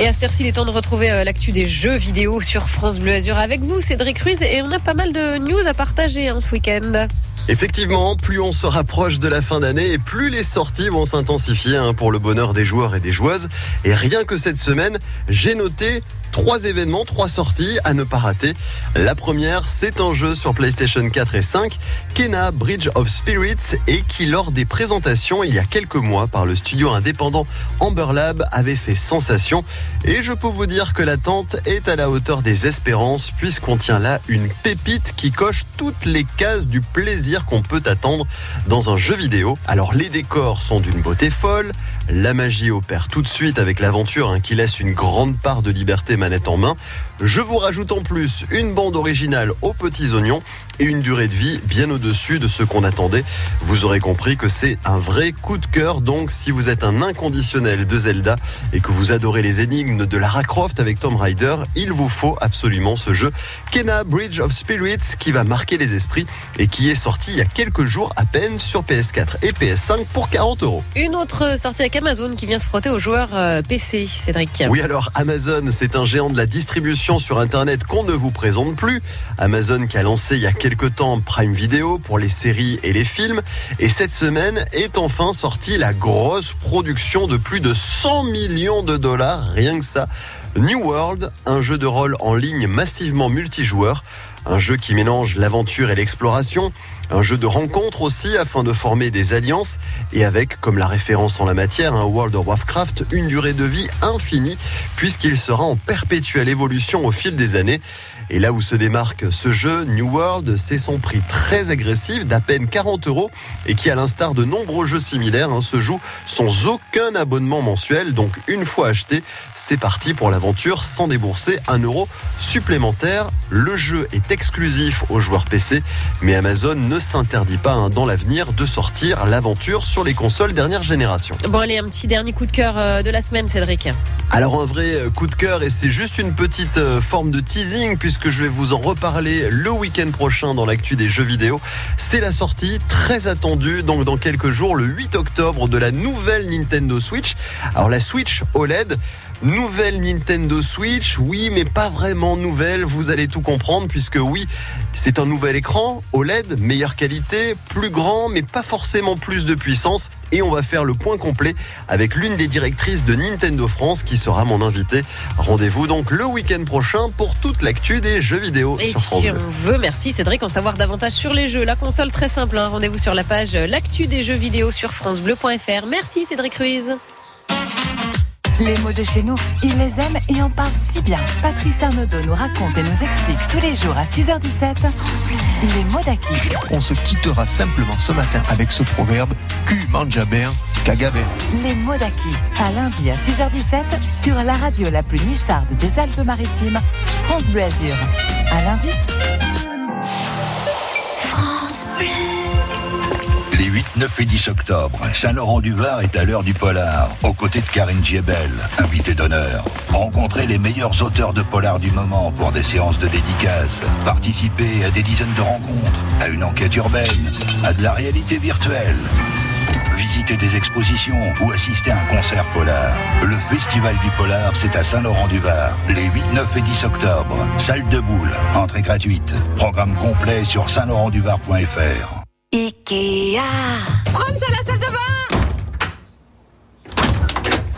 Et à cette heure-ci, il est temps de retrouver euh, l'actu des jeux vidéo sur France Bleu Azur avec vous, Cédric Ruiz. Et on a pas mal de news à partager hein, ce week-end. Effectivement, plus on se rapproche de la fin d'année et plus les sorties vont s'intensifier hein, pour le bonheur des joueurs et des joueuses. Et rien que cette semaine, j'ai noté trois événements, trois sorties à ne pas rater. La première, c'est un jeu sur PlayStation 4 et 5, Kena Bridge of Spirits, et qui, lors des présentations il y a quelques mois par le studio indépendant Amber Lab, avait fait sensation. Et je peux vous dire que l'attente est à la hauteur des espérances, puisqu'on tient là une pépite qui coche toutes les cases du plaisir qu'on peut attendre dans un jeu vidéo. Alors les décors sont d'une beauté folle, la magie opère tout de suite avec l'aventure hein, qui laisse une grande part de liberté manette en main. Je vous rajoute en plus une bande originale aux petits oignons et une durée de vie bien au-dessus de ce qu'on attendait. Vous aurez compris que c'est un vrai coup de cœur. Donc, si vous êtes un inconditionnel de Zelda et que vous adorez les énigmes de Lara Croft avec Tom Rider, il vous faut absolument ce jeu Kena Bridge of Spirits qui va marquer les esprits et qui est sorti il y a quelques jours à peine sur PS4 et PS5 pour 40 euros. Une autre sortie avec Amazon qui vient se frotter aux joueurs euh, PC, Cédric. Oui, alors Amazon, c'est un géant de la distribution sur Internet qu'on ne vous présente plus. Amazon qui a lancé il y a quelques temps Prime Video pour les séries et les films. Et cette semaine est enfin sortie la grosse production de plus de 100 millions de dollars, rien que ça. New World, un jeu de rôle en ligne massivement multijoueur. Un jeu qui mélange l'aventure et l'exploration, un jeu de rencontre aussi afin de former des alliances et avec, comme la référence en la matière, un World of Warcraft, une durée de vie infinie puisqu'il sera en perpétuelle évolution au fil des années. Et là où se démarque ce jeu, New World, c'est son prix très agressif d'à peine 40 euros et qui, à l'instar de nombreux jeux similaires, hein, se joue sans aucun abonnement mensuel. Donc une fois acheté, c'est parti pour l'aventure sans débourser un euro supplémentaire. Le jeu est exclusif aux joueurs PC, mais Amazon ne s'interdit pas hein, dans l'avenir de sortir l'aventure sur les consoles dernière génération. Bon, allez, un petit dernier coup de cœur euh, de la semaine, Cédric. Alors un vrai euh, coup de cœur et c'est juste une petite euh, forme de teasing puisque je vais vous en reparler le week-end prochain dans l'actu des jeux vidéo. C'est la sortie très attendue donc dans quelques jours le 8 octobre de la nouvelle Nintendo Switch. Alors la Switch OLED Nouvelle Nintendo Switch, oui, mais pas vraiment nouvelle, vous allez tout comprendre, puisque oui, c'est un nouvel écran, OLED, meilleure qualité, plus grand, mais pas forcément plus de puissance. Et on va faire le point complet avec l'une des directrices de Nintendo France qui sera mon invitée. Rendez-vous donc le week-end prochain pour toute l'actu des jeux vidéo. Et sur France si on veut, merci Cédric, en savoir davantage sur les jeux. La console, très simple. hein. Rendez-vous sur la page L'actu des jeux vidéo sur FranceBleu.fr. Merci Cédric Ruiz. Les mots de chez nous, ils les aiment et en parlent si bien. Patrice Arnaudot nous raconte et nous explique tous les jours à 6h17 les mots d'acquis. On se quittera simplement ce matin avec ce proverbe Q mangea bien, caga bien. Les mots d'acquis. À lundi à 6h17 sur la radio la plus nuissarde des Alpes-Maritimes, France Bleu Azur. À lundi. 8, 9 et 10 octobre, Saint-Laurent-du-Var est à l'heure du polar, aux côtés de Karine Giebel, invitée d'honneur. Rencontrez les meilleurs auteurs de polar du moment pour des séances de dédicaces. Participez à des dizaines de rencontres, à une enquête urbaine, à de la réalité virtuelle. Visitez des expositions ou assister à un concert polar. Le Festival du Polar, c'est à Saint-Laurent-du-Var, les 8, 9 et 10 octobre. Salle de boule, entrée gratuite. Programme complet sur saint-laurent-du-var.fr. Ikea. Rome, c'est la salle de bain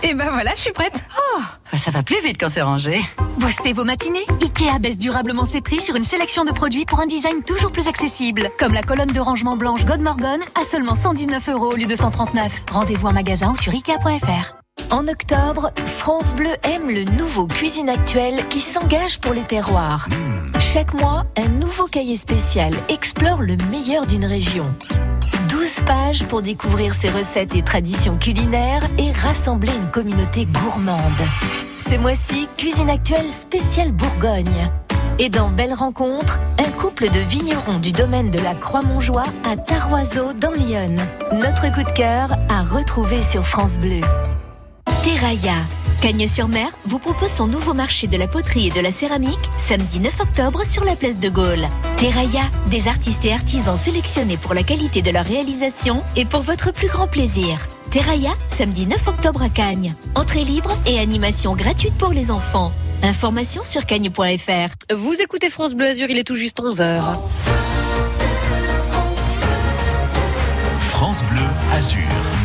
Et ben voilà, je suis prête. Oh, ça va plus vite quand c'est rangé. Boostez vos matinées. Ikea baisse durablement ses prix sur une sélection de produits pour un design toujours plus accessible. Comme la colonne de rangement blanche God Morgan à seulement 119 euros au lieu de 139. Rendez-vous en magasin ou sur Ikea.fr. En octobre, France Bleu aime le nouveau Cuisine Actuelle qui s'engage pour les terroirs. Chaque mois, un nouveau cahier spécial explore le meilleur d'une région. 12 pages pour découvrir ses recettes et traditions culinaires et rassembler une communauté gourmande. Ce mois-ci, Cuisine Actuelle spéciale Bourgogne. Et dans Belle Rencontre, un couple de vignerons du domaine de la Croix-Montjoie à Taroiseau dans l'Yonne. Notre coup de cœur à retrouver sur France Bleu. Terraia. Cagnes-sur-Mer vous propose son nouveau marché de la poterie et de la céramique samedi 9 octobre sur la place de Gaulle. Terraia, des artistes et artisans sélectionnés pour la qualité de leur réalisation et pour votre plus grand plaisir. Terraya, samedi 9 octobre à Cagnes. Entrée libre et animation gratuite pour les enfants. Information sur cagnes.fr. Vous écoutez France Bleu Azur, il est tout juste 11h. France Bleu Azur.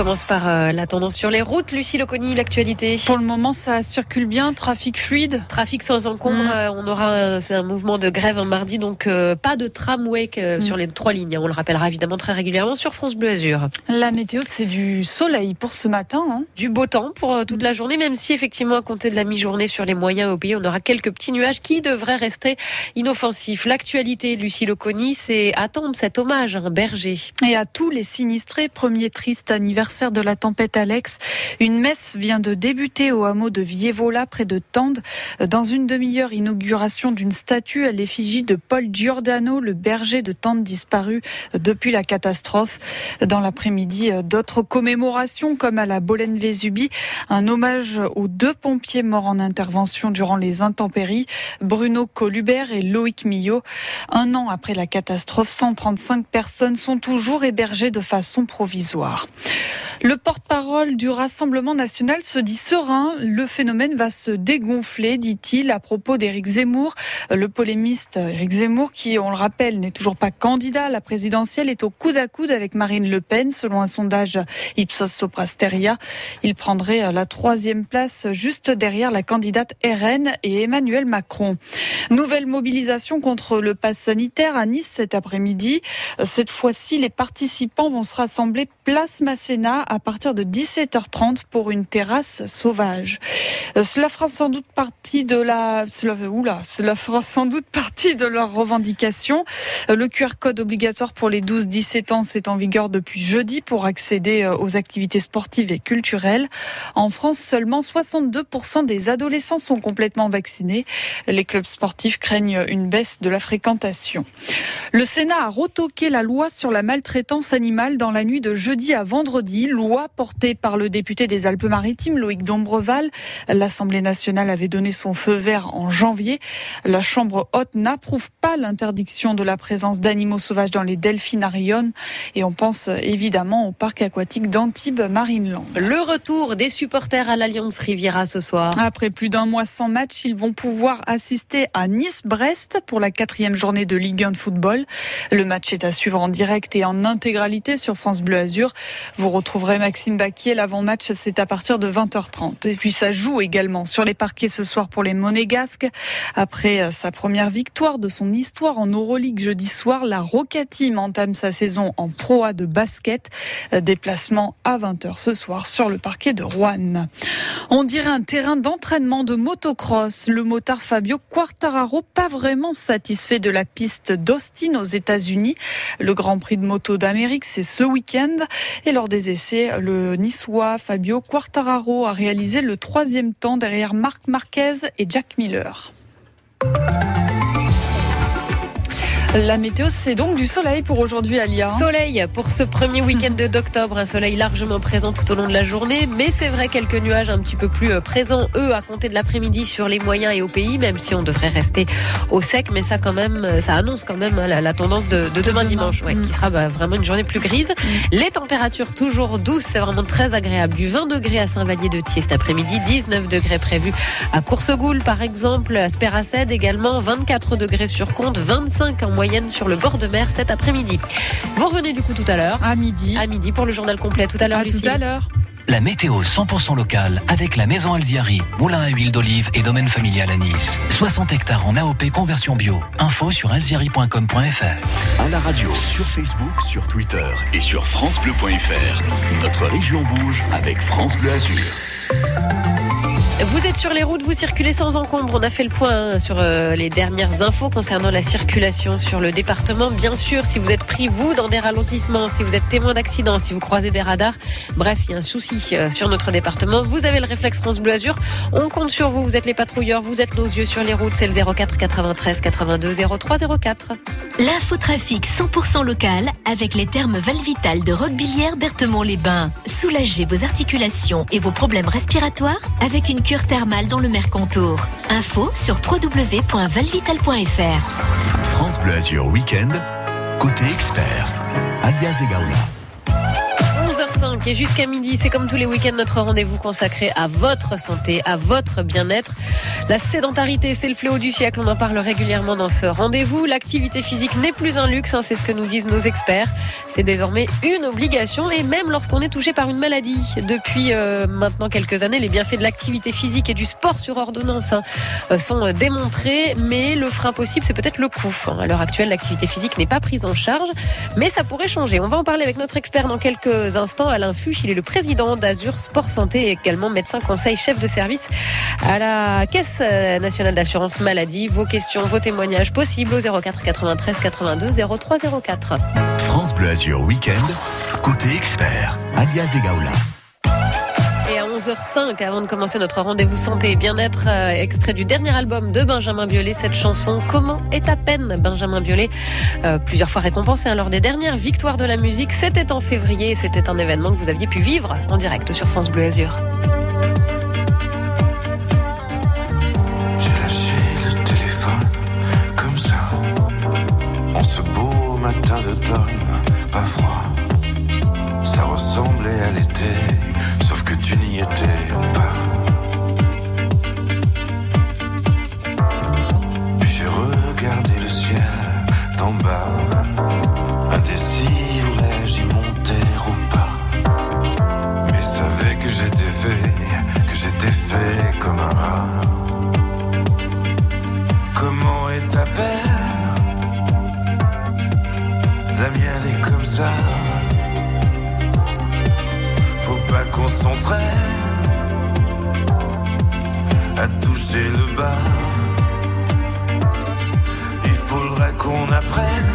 Commence par euh, la tendance sur les routes. Lucie Loconi, l'actualité. Pour le moment, ça circule bien, trafic fluide. Trafic sans encombre. Mm. euh, on aura un, c'est un mouvement de grève un mardi, donc euh, pas de tramway Mm. sur les trois lignes. On le rappellera évidemment très régulièrement sur France Bleu Azur. La météo, c'est du soleil pour ce matin. hein. Du beau temps pour euh, toute la journée, même si effectivement à compter de la mi-journée sur les moyens au pays, on aura quelques petits nuages qui devraient rester inoffensifs. L'actualité, Lucie Loconi, c'est attendre cet hommage à un berger. Et à tous les sinistrés, premier triste anniversaire de la tempête Alex, une messe vient de débuter au hameau de Vievola, près de Tende. Dans une demi-heure, inauguration d'une statue à l'effigie de Paul Giordano, le berger de Tende disparu depuis la catastrophe. Dans l'après-midi, d'autres commémorations comme à la Bolène-Vésubie, un hommage aux deux pompiers morts en intervention durant les intempéries, Bruno Colubert et Loïc Millot. Un an après la catastrophe, 135 personnes sont toujours hébergées de façon provisoire. Le porte-parole du Rassemblement national se dit serein. Le phénomène va se dégonfler, dit-il, à propos d'Éric Zemmour. Le polémiste Éric Zemmour, qui, on le rappelle, n'est toujours pas candidat à la présidentielle, est au coude à coude avec Marine Le Pen, selon un sondage Ipsos Soprasteria. Il prendrait la troisième place juste derrière la candidate RN et Emmanuel Macron. Nouvelle mobilisation contre le pass sanitaire à Nice cet après-midi. Cette fois-ci, les participants vont se rassembler place Masséna à partir de 17h30 pour une terrasse sauvage. Euh, Cela fera sans doute partie de la, cela, fera sans doute partie de leurs revendications. Euh, Le QR code obligatoire pour les 12-17 ans, c'est en vigueur depuis jeudi pour accéder euh, aux activités sportives et culturelles. En France, seulement 62% des adolescents sont complètement vaccinés. Les clubs sportifs craignent une baisse de la fréquentation. Le Sénat a retoqué la loi sur la maltraitance animale dans la nuit de jeudi à vendredi, loi portée par le député des Alpes-Maritimes, Loïc Dombreval. L'Assemblée nationale avait donné son feu vert en janvier. La Chambre haute n'approuve pas l'interdiction de la présence d'animaux sauvages dans les delphinariums et on pense évidemment au parc aquatique d'Antibes Marineland. Le retour des supporters à l'Alliance Riviera ce soir. Après plus d'un mois sans match, ils vont pouvoir assister à Nice-Brest pour la quatrième journée de Ligue 1 de football. Le match est à suivre en direct et en intégralité sur France Bleu Azur. Vous retrouverez Maxime Baquier. L'avant-match, c'est à partir de 20h30. Et puis ça joue également sur les parquets ce soir pour les Monégasques. Après euh, sa première victoire de son histoire en Euroleague jeudi soir, la Roca Team entame sa saison en Pro A de basket. Euh, Déplacement à 20h ce soir sur le parquet de Rouen. On dirait un terrain d'entraînement de motocross. Le motard Fabio Quartararo, pas vraiment satisfait de la piste d'Austin aux États-Unis. Le Grand Prix de moto d'Amérique, c'est ce week-end. Et lors des essais, le niçois Fabio Quartararo a réalisé le troisième temps derrière Marc Marquez et Jack Miller. La météo, c'est donc du soleil pour aujourd'hui, Alia. Soleil pour ce premier week-end d'octobre, un soleil largement présent tout au long de la journée, mais c'est vrai quelques nuages un petit peu plus euh, présents, eux, à compter de l'après-midi sur les moyens et au pays, même si on devrait rester au sec, mais ça quand même, euh, ça annonce quand même hein, la, la tendance de, de demain, dimanche, ouais, qui sera bah, vraiment une journée plus grise. Les températures toujours douces, c'est vraiment très agréable. Du 20 degrés à Saint-Vallier de Thiers cet après-midi, 19 degrés prévus à Coursegoule par exemple, à Spéracède également, 24 degrés sur compte, 25 en moyenne sur le bord de mer cet après-midi. Vous revenez du coup tout à l'heure. À midi. À midi pour le journal complet. Tout à l'heure, À tout à l'heure. La météo 100% locale avec la maison Alziari, moulin à huile d'olive et domaine familial à Nice. 60 hectares en AOP conversion bio. Info sur alziari.com.fr. À la radio, sur Facebook, sur Twitter et sur FranceBleu.fr. Notre région bouge avec France Bleu Azur. Vous êtes sur les routes, vous circulez sans encombre. On a fait le point hein, sur euh, les dernières infos concernant la circulation sur le département. Bien sûr, si vous êtes pris, vous, dans des ralentissements, si vous êtes témoin d'accidents, si vous croisez des radars, bref, s'il y a un souci euh, sur notre département, vous avez le réflexe France Bleu Azur. On compte sur vous, vous êtes les patrouilleurs, vous êtes nos yeux sur les routes. C'est le 04 93 82 03 04. L'infotrafic 100% local avec les thermes Valvital de Roquebillière Berthemont-les-Bains. Soulagez vos articulations et vos problèmes respiratoires avec une cure thermale dans le Mercantour. Info sur www.valvital.fr. France Bleu Azur Week-end, côté expert. alias Egaula. 11h05 et jusqu'à midi, c'est comme tous les week-ends notre rendez-vous consacré à votre santé, à votre bien-être. La sédentarité, c'est le fléau du siècle, on en parle régulièrement dans ce rendez-vous. L'activité physique n'est plus un luxe, hein, c'est ce que nous disent nos experts. C'est désormais une obligation et même lorsqu'on est touché par une maladie. Depuis euh, maintenant quelques années, les bienfaits de l'activité physique et du sport sur ordonnance hein, euh, sont démontrés, mais le frein possible, c'est peut-être le coût. À l'heure actuelle, l'activité physique n'est pas prise en charge, mais ça pourrait changer. On va en parler avec notre expert dans quelques instants, Alain Fuchs, il est le président d'Azur Sport Santé et également médecin conseil chef de service à la Caisse euh, nationale d'assurance maladie. Vos questions, vos témoignages possibles au 04 93 82 03 France Bleu Azur Week-end, côté expert, alias Egaola. 14h05 avant de commencer notre rendez-vous santé et bien-être, euh, extrait du dernier album de Benjamin Biolay, cette chanson Comment est à peine? Benjamin Biolay, euh, plusieurs fois récompensé hein, lors des dernières victoires de la musique. C'était en février c'était un événement que vous aviez pu vivre en direct sur France Bleu Azur. matin d'automne, pas froid. Ça ressemblait à l'été pas. Puis j'ai regardé le ciel d'en bas. Indécis, voulais-je y monter ou pas? Mais savais que j'étais fait, que j'étais fait comme un rat. Comment est ta peine La mienne est comme ça. Faut pas s'entraîne toucher le bas. Il faudrait qu'on apprenne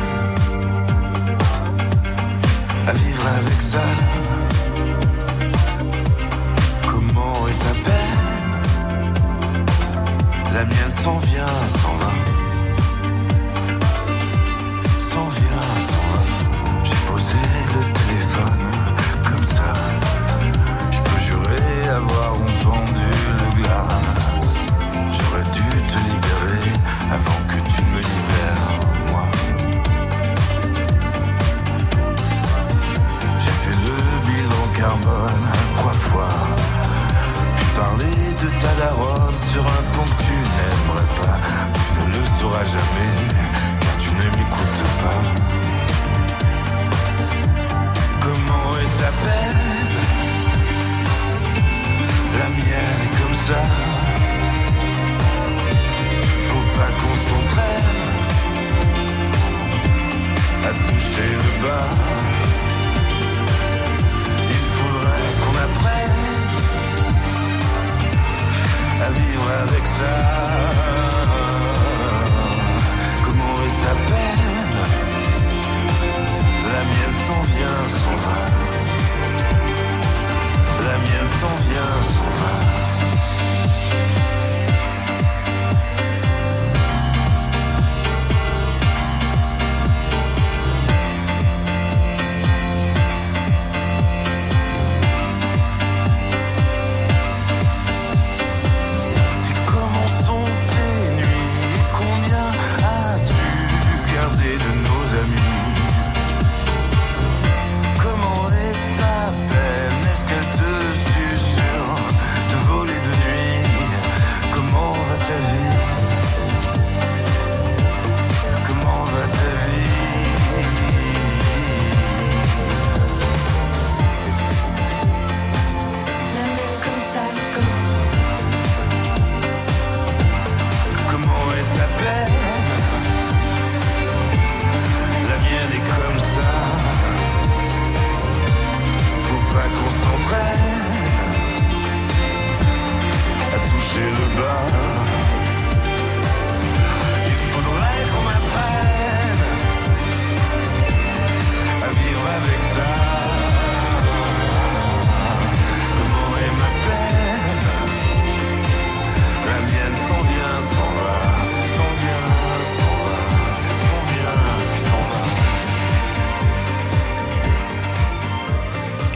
à vivre avec ça. Comment est ta peine? La mienne s'en vient,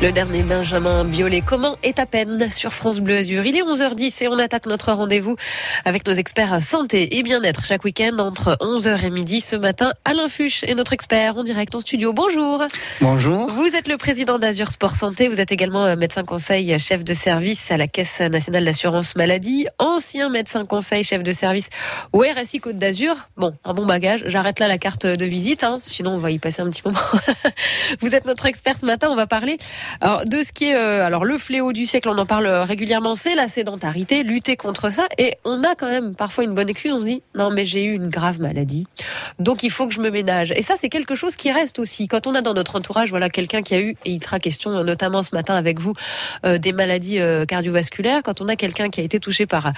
Le dernier Benjamin Biolay, comment est à peine sur France Bleu Azur? Il est 11h10 et on attaque notre rendez-vous avec nos experts santé et bien-être chaque week-end entre 11h et midi. Ce matin, Alain Fuchs est notre expert en direct en studio. Bonjour. Bonjour. Vous êtes le président d'Azur Sport Santé. Vous êtes également euh, médecin conseil, chef de service à la Caisse nationale d'assurance maladie, ancien médecin conseil, chef de service au RSI Côte d'Azur. Bon, un bon bagage. J'arrête là la carte de visite, hein. sinon on va y passer un petit moment. (laughs) Vous êtes notre expert ce matin. On va parler alors, de ce qui est euh, alors le fléau du siècle, on en parle régulièrement, c'est la sédentarité, lutter contre ça. Et on a quand même parfois une bonne excuse, on se dit non mais j'ai eu une grave maladie, donc il faut que je me ménage. Et ça c'est quelque chose qui reste aussi. Quand on a dans notre entourage voilà quelqu'un qui a eu, et il sera question euh, notamment ce matin avec vous, euh, des maladies euh, cardiovasculaires, quand on a quelqu'un qui a été touché par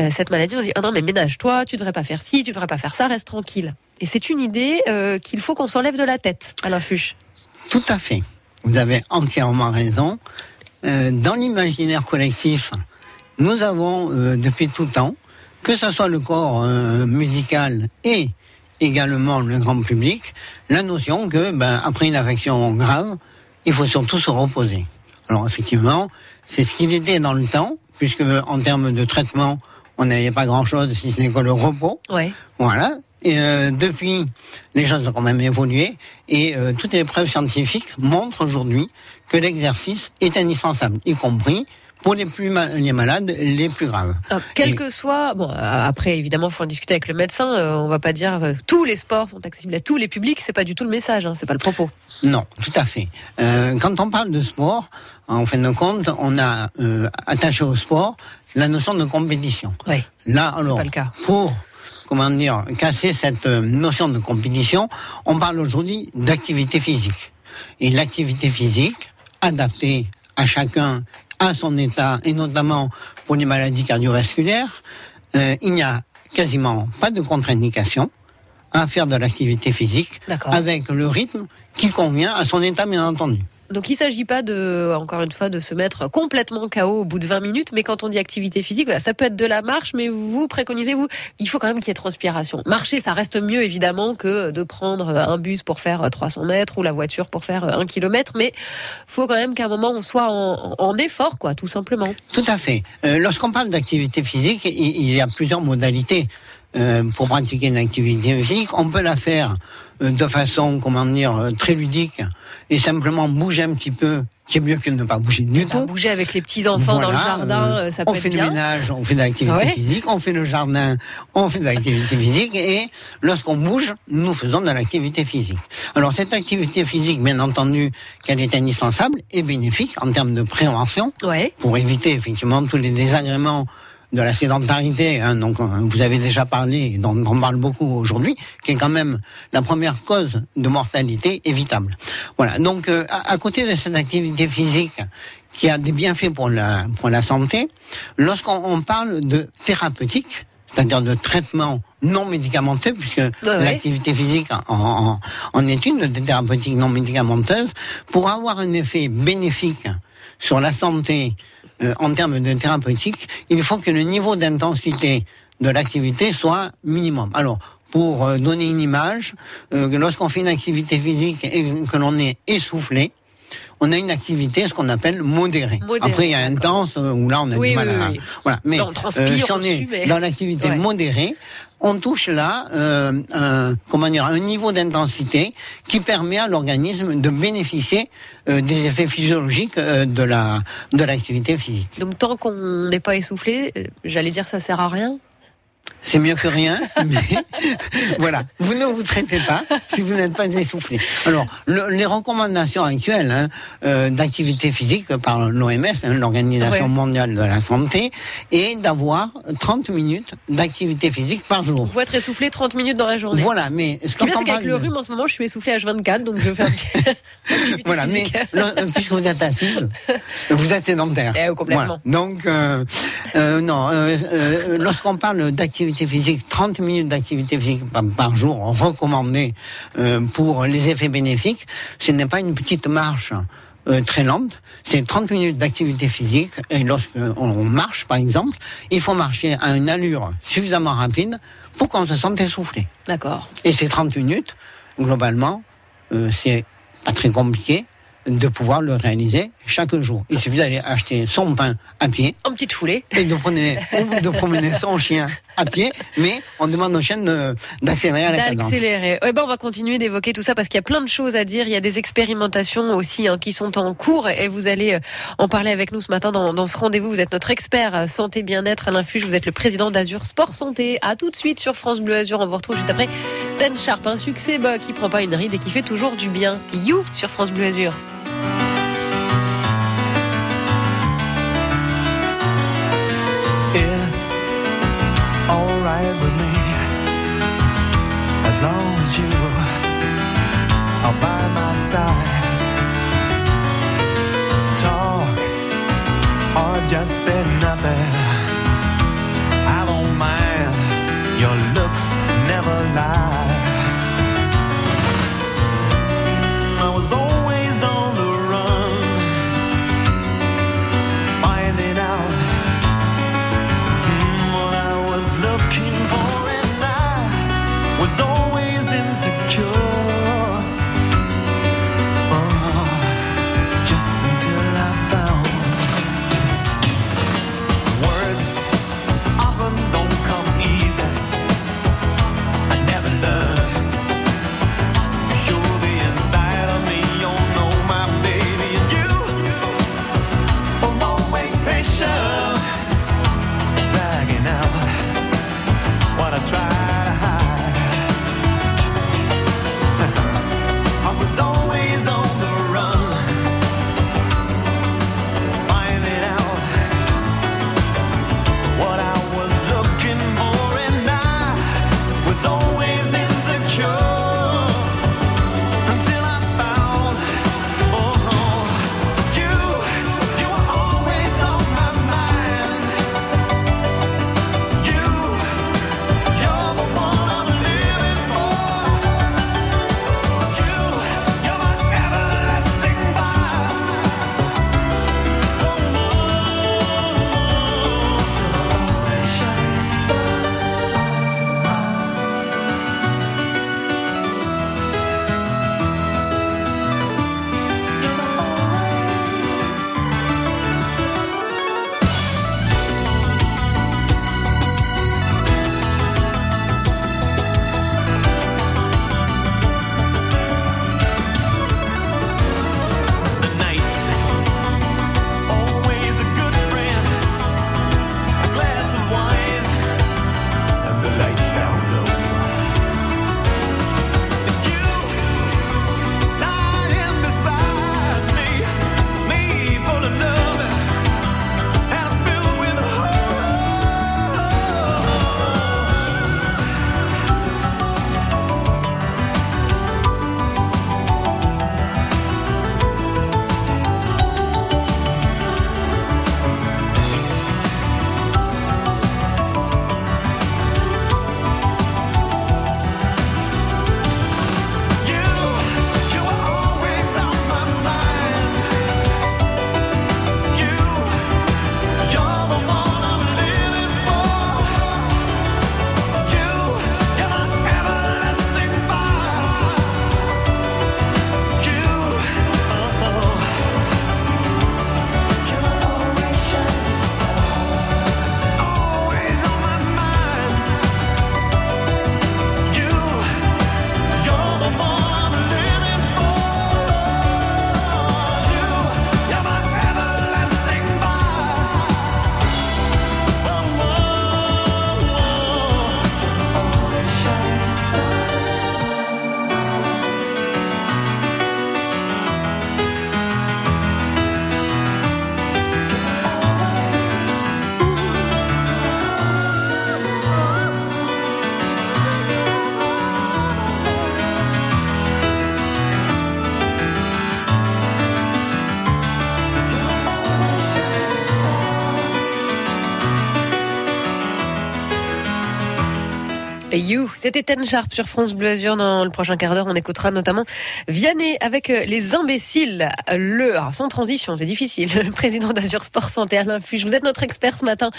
euh, cette maladie, on se dit ah non mais ménage-toi, tu devrais pas faire ci, tu devrais pas faire ça, reste tranquille. Et c'est une idée euh, qu'il faut qu'on s'enlève de la tête, Alain Fuchs. Tout à fait. Vous avez entièrement raison. Euh, dans l'imaginaire collectif, nous avons euh, depuis tout temps, que ce soit le corps euh, musical et également le grand public, la notion que ben, après une affection grave, il faut surtout se reposer. Alors effectivement, c'est ce qu'il était dans le temps, puisque en termes de traitement, on n'avait pas grand-chose si ce n'est que le repos. Ouais. Voilà. Et euh, depuis, les choses ont quand même évolué et euh, toutes les preuves scientifiques montrent aujourd'hui que l'exercice est indispensable, y compris pour les plus les malades les plus graves. Alors, quel Et- que soit, bon, euh, après évidemment, faut en discuter avec le médecin. euh, on va pas dire que tous les sports sont accessibles à tous les publics. C'est pas du tout le message. Hein, c'est pas le propos. Non, tout à fait. Euh, quand on parle de sport, en fin de compte, on a euh, attaché au sport la notion de compétition. Là, alors, pour comment dire, casser cette euh, notion de compétition, on parle aujourd'hui d'activité physique. Et l'activité physique, adaptée à chacun, à son état, et notamment pour les maladies cardiovasculaires, euh, il n'y a quasiment pas de contre-indication à faire de l'activité physique avec le rythme qui convient à son état, bien entendu. Donc il s'agit pas de, encore une fois, de se mettre complètement KO au bout de 20 minutes. Mais quand on dit activité physique, ça peut être de la marche, mais vous préconisez vous, il faut quand même qu'il y ait transpiration. Marcher, ça reste mieux évidemment que de prendre un bus pour faire 300 mètres ou la voiture pour faire un kilomètre. Mais faut quand même qu'à un moment on soit en, effort, quoi, tout simplement. Tout à fait. Euh, Lorsqu'on parle d'activité physique, il, y a plusieurs modalités euh, pour pratiquer une activité physique. On peut la faire euh, de façon, comment dire, très ludique et simplement bouger un petit peu, qui est mieux que de ne pas bouger du tout. Bouger avec les petits enfants dans le jardin, euh, euh, ça peut on être fait bien. le ménage, on fait de l'activité Ouais. physique, on fait le jardin, on fait de l'activité physique et lorsqu'on bouge, nous faisons de l'activité physique. Alors cette activité physique, bien entendu, qu'elle est indispensable et bénéfique en termes de prévention pour éviter effectivement tous les désagréments de la sédentarité, hein, donc euh, vous avez déjà parlé, dont on parle beaucoup aujourd'hui, qui est quand même la première cause de mortalité évitable. Voilà. Donc, euh, à, à côté de cette activité physique qui a des bienfaits pour la pour la santé, lorsqu'on on parle de thérapeutique, c'est-à-dire de traitement non médicamenteux, puisque ouais. l'activité physique en, en, en est une de thérapeutique non médicamenteuse, pour avoir un effet bénéfique sur la santé euh, en termes de thérapeutique, il faut que le niveau d'intensité de l'activité soit minimum. Alors, pour euh, donner une image, euh, lorsqu'on fait une activité physique et que l'on est essoufflé, on a une activité, ce qu'on appelle modérée. Modérée, Après, il y a intense, euh, où là, on a Oui, du mal à... oui. Voilà. Mais Là, on transpire euh, si on est dans l'activité (laughs) Ouais. modérée, on touche là euh, un, comment dire, un niveau d'intensité qui permet à l'organisme de bénéficier euh, des effets physiologiques euh, de la de l'activité physique. Donc tant qu'on n'est pas essoufflé, euh, j'allais dire ça sert à rien? C'est mieux que rien, (laughs) mais voilà, vous ne vous traitez pas si vous n'êtes pas essoufflé. Alors, le- les recommandations actuelles hein, euh, d'activité physique par l'OMS, hein, l'Organisation Ouais. mondiale de la santé, est d'avoir 30 minutes d'activité physique par jour. Il faut être essoufflé 30 minutes dans la journée. Voilà, mais Ce qui bien, quand c'est qu'avec le rhume, en ce moment, je suis essoufflé H24, donc je vais faire un (laughs) Voilà, mais le- puisque vous êtes assise, (laughs) vous êtes sédentaire. Eh, complètement. Voilà. Donc, euh, euh, non, euh, euh, lorsqu'on parle d'activité physique, 30 minutes d'activité physique par, jour recommandée euh, pour les effets bénéfiques, ce n'est pas une petite marche. euh, très lente, c'est 30 minutes d'activité physique et lorsqu'on on marche par exemple, il faut marcher à une allure suffisamment rapide pour qu'on se sente essoufflé. D'accord. Et ces 30 minutes, globalement, euh, c'est pas très compliqué. de pouvoir le réaliser chaque jour. Il suffit d'aller acheter son pain à pied. En petite foulée. Et de promener, (laughs) de promener son chien à pied, mais on demande aux de- d'accélérer la cadence. D'accélérer. Eh ben, on va continuer d'évoquer tout ça parce qu'il y a plein de choses à dire. Il y a des expérimentations aussi hein, qui sont en cours et vous allez euh, en parler avec nous ce matin dans, ce rendez-vous. Vous êtes notre expert euh, santé bien-être à l'infuge. Vous êtes le président d'Azur Sport Santé. À tout de suite sur France Bleu Azur. On vous retrouve juste après Dan Sharp, un succès bah, qui prend pas une ride et qui fait toujours du bien. You sur France Bleu Azur. C'était Ten Sharp sur France Bleu Azur. Dans le prochain quart d'heure, on écoutera notamment Vianney avec euh, les imbéciles. Le, alors, sans transition, c'est difficile. Le président d'Azur Sport Santé, Alain Fuge. Vous êtes notre expert ce matin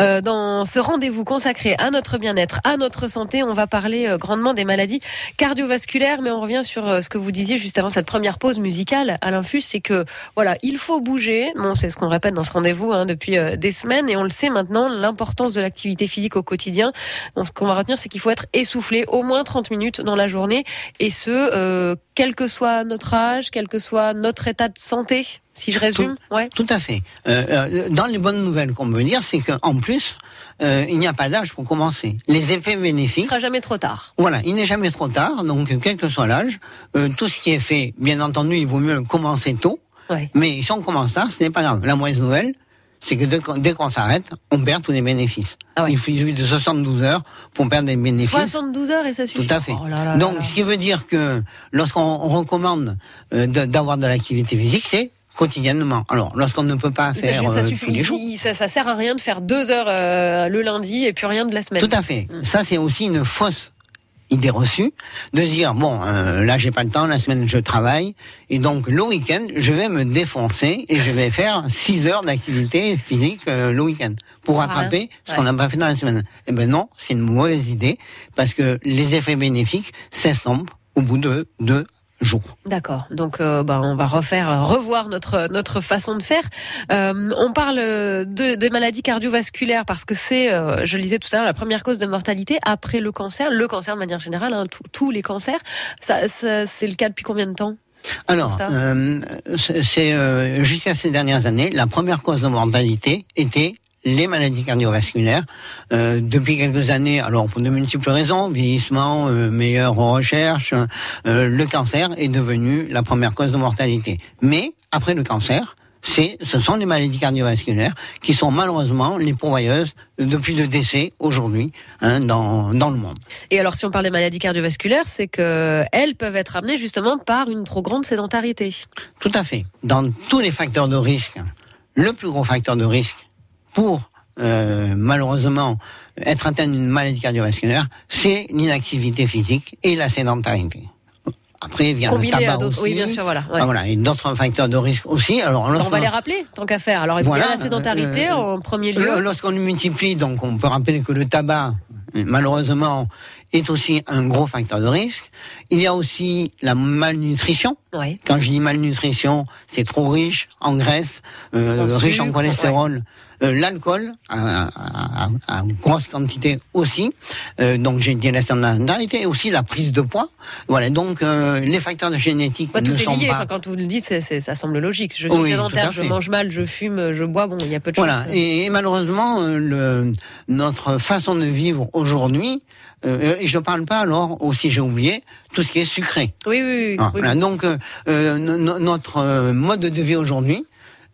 euh, dans ce rendez-vous consacré à notre bien-être, à notre santé. On va parler euh, grandement des maladies cardiovasculaires, mais on revient sur ce que vous disiez juste avant cette première pause musicale. Alain Fuge, c'est que voilà, il faut bouger. Bon, c'est ce qu'on répète dans ce rendez-vous hein, depuis des semaines, et on le sait maintenant, l'importance de l'activité physique au quotidien. Bon, ce qu'on va retenir, c'est qu'il faut être essoufflé au moins 30 minutes dans la journée, et ce, euh, quel que soit notre âge, quel que soit notre état de santé. Si je résume, ouais. Tout à fait. Euh, euh, dans les bonnes nouvelles qu'on peut dire, c'est qu'en plus, euh, il n'y a pas d'âge pour commencer. Les effets Il bénéfiques. sera jamais trop tard. Voilà, il n'est jamais trop tard, donc quel que soit l'âge, tout ce qui est fait, bien entendu, il vaut mieux commencer tôt, mais si on commence tard, ce n'est pas grave. La mauvaise nouvelle, c'est que dès qu'on- dès qu'on s'arrête, on perd tous les bénéfices. Il suffit de 72 heures pour perdre des bénéfices. 72 heures et ça suffit. Tout à fait. Oh là là Donc, là ce qui veut dire que lorsqu'on on recommande euh, de- d'avoir de l'activité physique, c'est quotidiennement. Alors, lorsqu'on ne peut pas faire ça euh, suffit. tous les jours, Ça, ça sert à rien de faire deux heures euh, le lundi et puis rien de la semaine. Tout à fait. Ça, c'est aussi une fausse idée reçue de se dire bon euh, là j'ai pas le temps la semaine je travaille et donc le week-end je vais me défoncer et je vais faire 6 heures d'activité physique euh, le week-end pour Ah, rattraper ce ouais. qu'on n'a pas fait dans la semaine. Eh ben non, c'est une mauvaise idée parce que les effets bénéfiques s'estompent au bout de deux jours. D'accord. Donc, euh, ben, on va refaire, euh, revoir notre notre façon de faire. Euh, on parle de des maladies cardiovasculaires parce que c'est, euh, je le disais tout à l'heure, la première cause de mortalité après le cancer. Le cancer de manière générale, hein, tous- les cancers. Ça, ça- c'est le cas depuis combien de temps? Alors, euh, c'est c'est, euh, jusqu'à ces dernières années, la première cause de mortalité était les maladies cardiovasculaires. Euh, depuis quelques années, alors pour de multiples raisons, vieillissement, euh, meilleure recherche, euh, le cancer est devenu la première cause de mortalité. Mais après le cancer, c'est, ce sont les maladies cardiovasculaires qui sont malheureusement les pourvoyeuses depuis le décès aujourd'hui hein, dans, dans le monde. Et alors, si on parle des maladies cardiovasculaires, c'est que elles peuvent être amenées justement par une trop grande sédentarité. Tout à fait. Dans tous les facteurs de risque, le plus gros facteur de risque pour euh, malheureusement être atteint d'une maladie cardiovasculaire, c'est l'inactivité physique et la sédentarité. Après, il vient Combiné le tabac à d'autres- oui, bien sûr, voilà, ouais. Ah, voilà, et d'autres facteurs de risque aussi. Alors, on va les rappeler, tant qu'à faire. Alors, il Voilà, la sédentarité euh, en premier lieu. Lorsqu'on le multiplie, donc on peut rappeler que le tabac, malheureusement, est aussi un gros facteur de risque. Il y a aussi la malnutrition. Quand je dis malnutrition, c'est trop riche en graisse, euh, riche en cholestérol. L'alcool, à, à- à- à grosse quantité aussi. Euh, donc j'ai dit la sédentarité et aussi la prise de poids. Voilà, donc euh, les facteurs de génétique Bah, tout ne est sont lié. pas... Enfin, quand vous le dites, c'est- c'est- ça semble logique. Je suis Oui, tout sédentaire, je mange mal, je fume, je bois. Bon, il y a peu de Voilà. choses. Et, et malheureusement, euh, le, notre façon de vivre aujourd'hui, euh, et je ne parle pas alors aussi, j'ai oublié, tout ce qui est sucré. Oui, oui, oui. Oui, voilà. oui. Donc, euh, euh, no- no- notre euh, mode de vie aujourd'hui euh,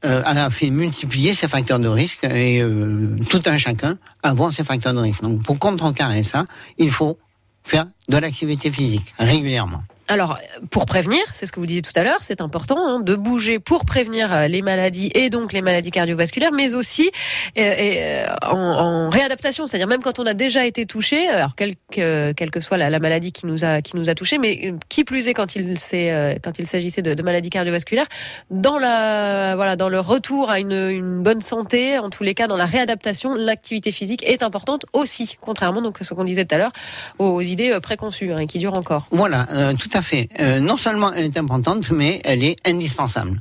a fait multiplier ces facteurs de risque et euh, tout un chacun avons ces facteurs de risque. Donc, pour contrecarrer ça, il faut faire de l'activité physique régulièrement. Alors, pour prévenir, c'est ce que vous disiez tout à l'heure, c'est important hein, de bouger pour prévenir euh, les maladies et donc les maladies cardiovasculaires, mais aussi euh, et, euh, en, en réadaptation, c'est-à-dire même quand on a déjà été touché, alors quelle que, quelle que soit la, la maladie qui nous a qui nous a touché, mais euh, qui plus est quand il euh, quand il s'agissait de, de maladies cardiovasculaires, dans la voilà dans le retour à une, une bonne santé, en tous les cas dans la réadaptation, l'activité physique est importante aussi, contrairement donc à ce qu'on disait tout à l'heure aux idées préconçues hein, qui durent encore. Voilà, euh, tout fait. Euh, non seulement elle est importante, mais elle est indispensable.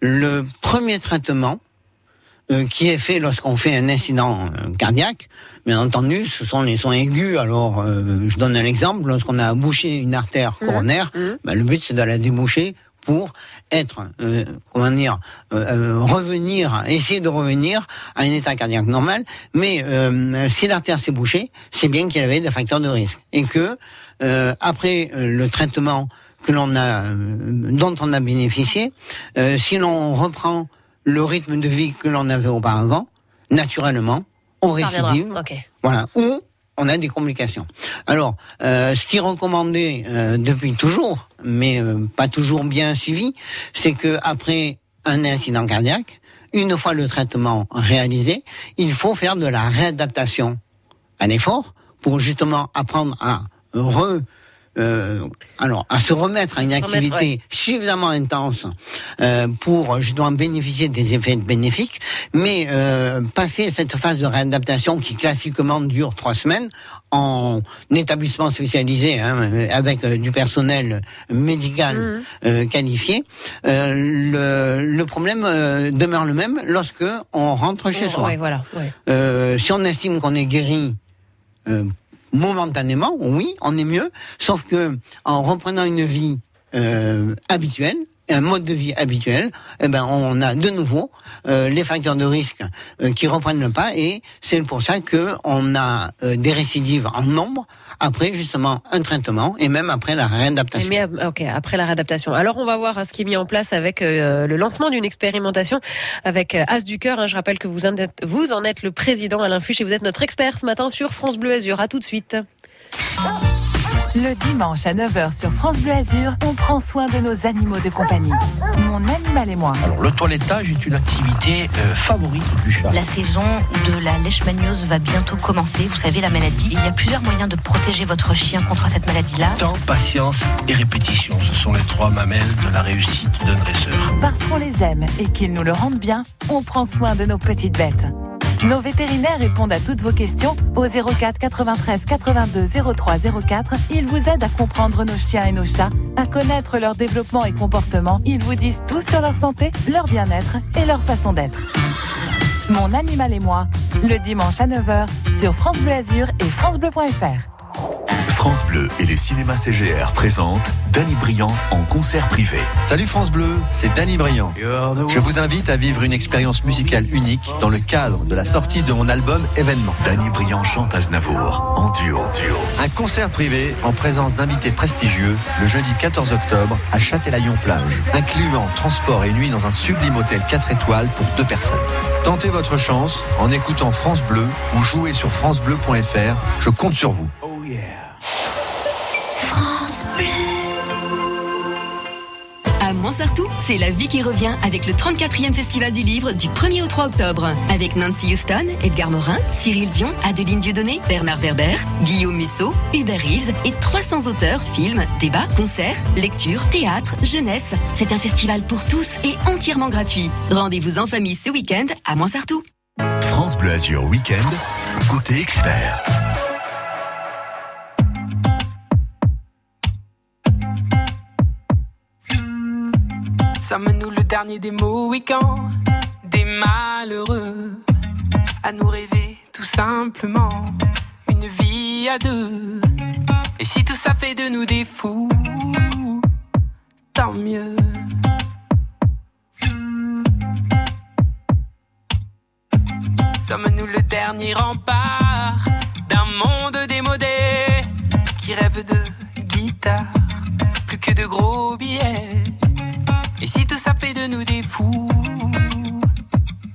Le premier traitement euh, qui est fait lorsqu'on fait un incident euh, cardiaque, bien entendu, ce sont les soins aigus. Alors, je donne un exemple. Lorsqu'on a bouché une artère coronaire, ben, le but c'est de la déboucher pour être, euh, comment dire, euh, euh, revenir, essayer de revenir à un état cardiaque normal. Mais si l'artère s'est bouchée, c'est bien qu'il y avait des facteurs de risque et que euh, après euh, le traitement que l'on a, euh, dont on a bénéficié, euh, si l'on reprend le rythme de vie que l'on avait auparavant, naturellement, on Ça récidive. Ok. Voilà. Ou on a des complications. Alors, euh, ce qui est recommandé euh, depuis toujours, mais euh, pas toujours bien suivi, c'est que après un incident cardiaque, une fois le traitement réalisé, il faut faire de la réadaptation à l'effort pour justement apprendre à re euh, alors, à se remettre à une Se remettre, activité ouais. suffisamment intense euh, pour justement bénéficier des effets bénéfiques, mais euh, passer cette phase de réadaptation qui classiquement dure trois semaines en établissement spécialisé hein, avec euh, du personnel médical euh, qualifié, euh, le, le problème euh, demeure le même lorsque on rentre chez Oh, soi. ouais, voilà. ouais. Euh, si on estime qu'on est guéri euh, momentanément, oui, on est mieux. Sauf que en reprenant une vie euh, habituelle, un mode de vie habituel, eh ben on a de nouveau euh, les facteurs de risque euh, qui reprennent le pas et c'est pour ça que on a des récidives en nombre après justement un traitement et même après la réadaptation. Mais, euh, ok, après la réadaptation. Alors on va voir euh, ce qui est mis en place avec euh, le lancement d'une expérimentation avec euh, As du cœur. hein. Je rappelle que vous en êtes, vous en êtes le président Alain Fuchs et vous êtes notre expert ce matin sur France Bleu Azur. À tout de suite. Le dimanche à 9h sur France Bleu Azur, on prend soin de nos animaux de compagnie. Mon animal et moi. Alors, le toilettage est une activité euh, favorite du chat. La saison de la leishmaniose va bientôt commencer. Vous savez, la maladie. Il y a plusieurs moyens de protéger votre chien contre cette maladie-là. Temps, patience et répétition, ce sont les trois mamelles de la réussite d'un dresseur. Parce qu'on les aime et qu'ils nous le rendent bien, on prend soin de nos petites bêtes. Nos vétérinaires répondent à toutes vos questions au 04 93 82 03 04. Ils vous aident à comprendre nos chiens et nos chats, à connaître leur développement et comportement. Ils vous disent tout sur leur santé, leur bien-être et leur façon d'être. Mon animal et moi, le dimanche à 9h sur France Bleu Azur et francebleu.fr. France Bleu et les cinémas CGR présentent Danny Briand en concert privé. Salut France Bleu, c'est Danny Briand. Je vous invite à vivre une expérience musicale unique dans le cadre de la sortie de mon album Événement. Danny Briand chante Aznavour en duo. duo. Un concert privé en présence d'invités prestigieux le jeudi 14 octobre à Châtelaillon-Plage, incluant transport et nuit dans un sublime hôtel 4 étoiles pour deux personnes. Tentez votre chance en écoutant France Bleu ou jouez sur francebleu.fr. Je compte sur vous. France Bleu. À Montsartou, c'est la vie qui revient avec le 34e Festival du Livre du 1er au 3 octobre. Avec Nancy Houston, Edgar Morin, Cyril Dion, Adeline Dieudonné, Bernard Werber, Guillaume Musso, Hubert Reeves et 300 auteurs, films, débats, concerts, lectures, théâtre, jeunesse. C'est un festival pour tous et entièrement gratuit. Rendez-vous en famille ce week-end à Montsartou. France Bleu Azur Week-end, côté expert. Sommes-nous le dernier des Mohicans, des malheureux, à nous rêver tout simplement une vie à deux. Et si tout ça fait de nous des fous, tant mieux. Sommes-nous le dernier rempart d'un monde démodé qui rêve de guitare, plus que de gros billets? Et si tout ça fait de nous des fous,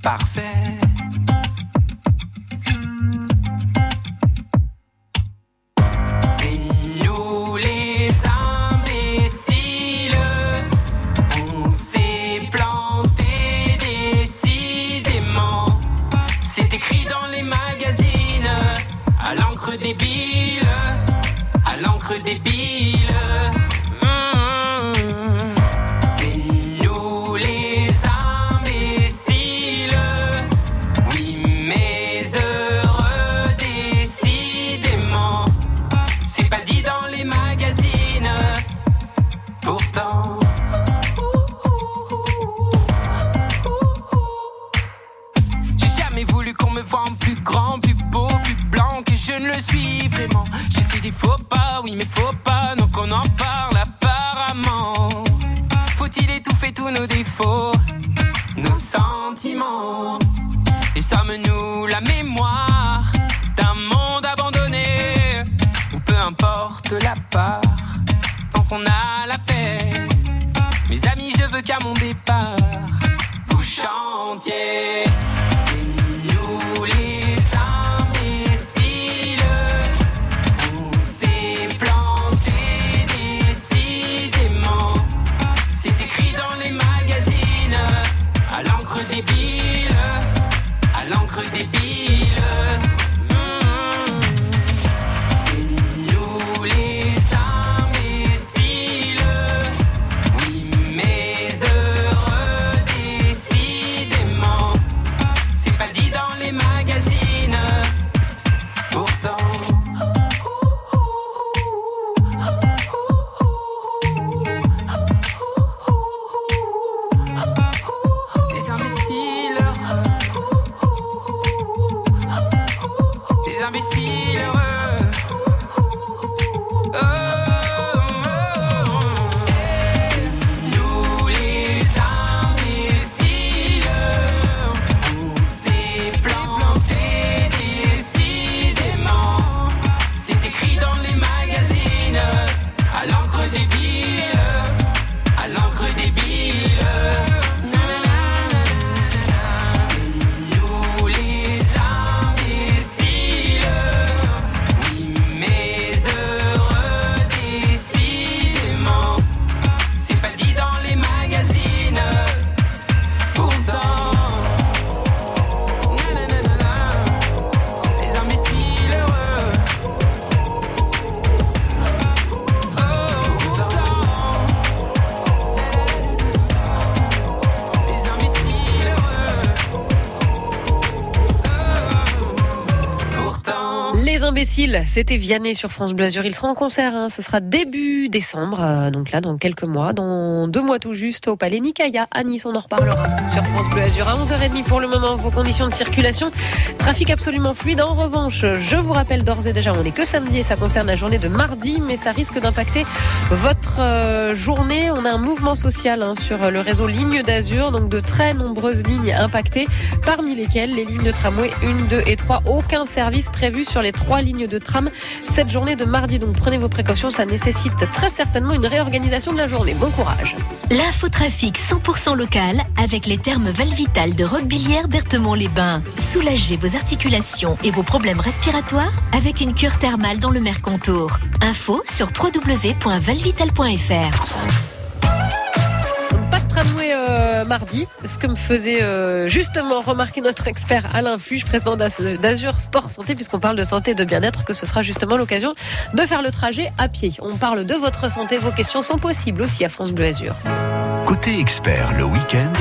parfait. Oui, mais faux pas, donc on en parle apparemment. Faut-il étouffer tous nos défauts, nos sentiments? Et sommes-nous la mémoire d'un monde abandonné? Ou peu importe la part, tant qu'on a la paix. Mes amis, je veux qu'à mon départ, vous chantiez. C'était Vianney sur France Bleu Azur. Il sera en concert, hein. ce sera début décembre, euh, donc là dans quelques mois, dans deux mois tout juste, au Palais Nicaïa à Nice. On en reparlera sur France Bleu Azur à 11h30 pour le moment. Vos conditions de circulation, trafic absolument fluide. En revanche, je vous rappelle d'ores et déjà, on n'est que samedi et ça concerne la journée de mardi, mais ça risque d'impacter votre euh, journée. On a un mouvement social hein, sur le réseau Ligne d'Azur, donc de très nombreuses lignes impactées, parmi lesquelles les lignes de tramway 1, 2 et 3. Aucun service prévu sur les trois lignes de tram cette journée de mardi. Donc prenez vos précautions, ça nécessite très certainement une réorganisation de la journée. Bon courage. L'infotrafic 100% local avec les thermes Valvital de Roquebillière Berthemont-les-Bains. Soulagez vos articulations et vos problèmes respiratoires avec une cure thermale dans le Mercontour. Info sur www.valvital.fr. Tramway euh, mardi, ce que me faisait euh, justement remarquer notre expert Alain Fuge, président d'Az- d'Azur Sport Santé, puisqu'on parle de santé et de bien-être, que ce sera justement l'occasion de faire le trajet à pied. On parle de votre santé, vos questions sont possibles aussi à France Bleu Azur. Côté expert, le week-end,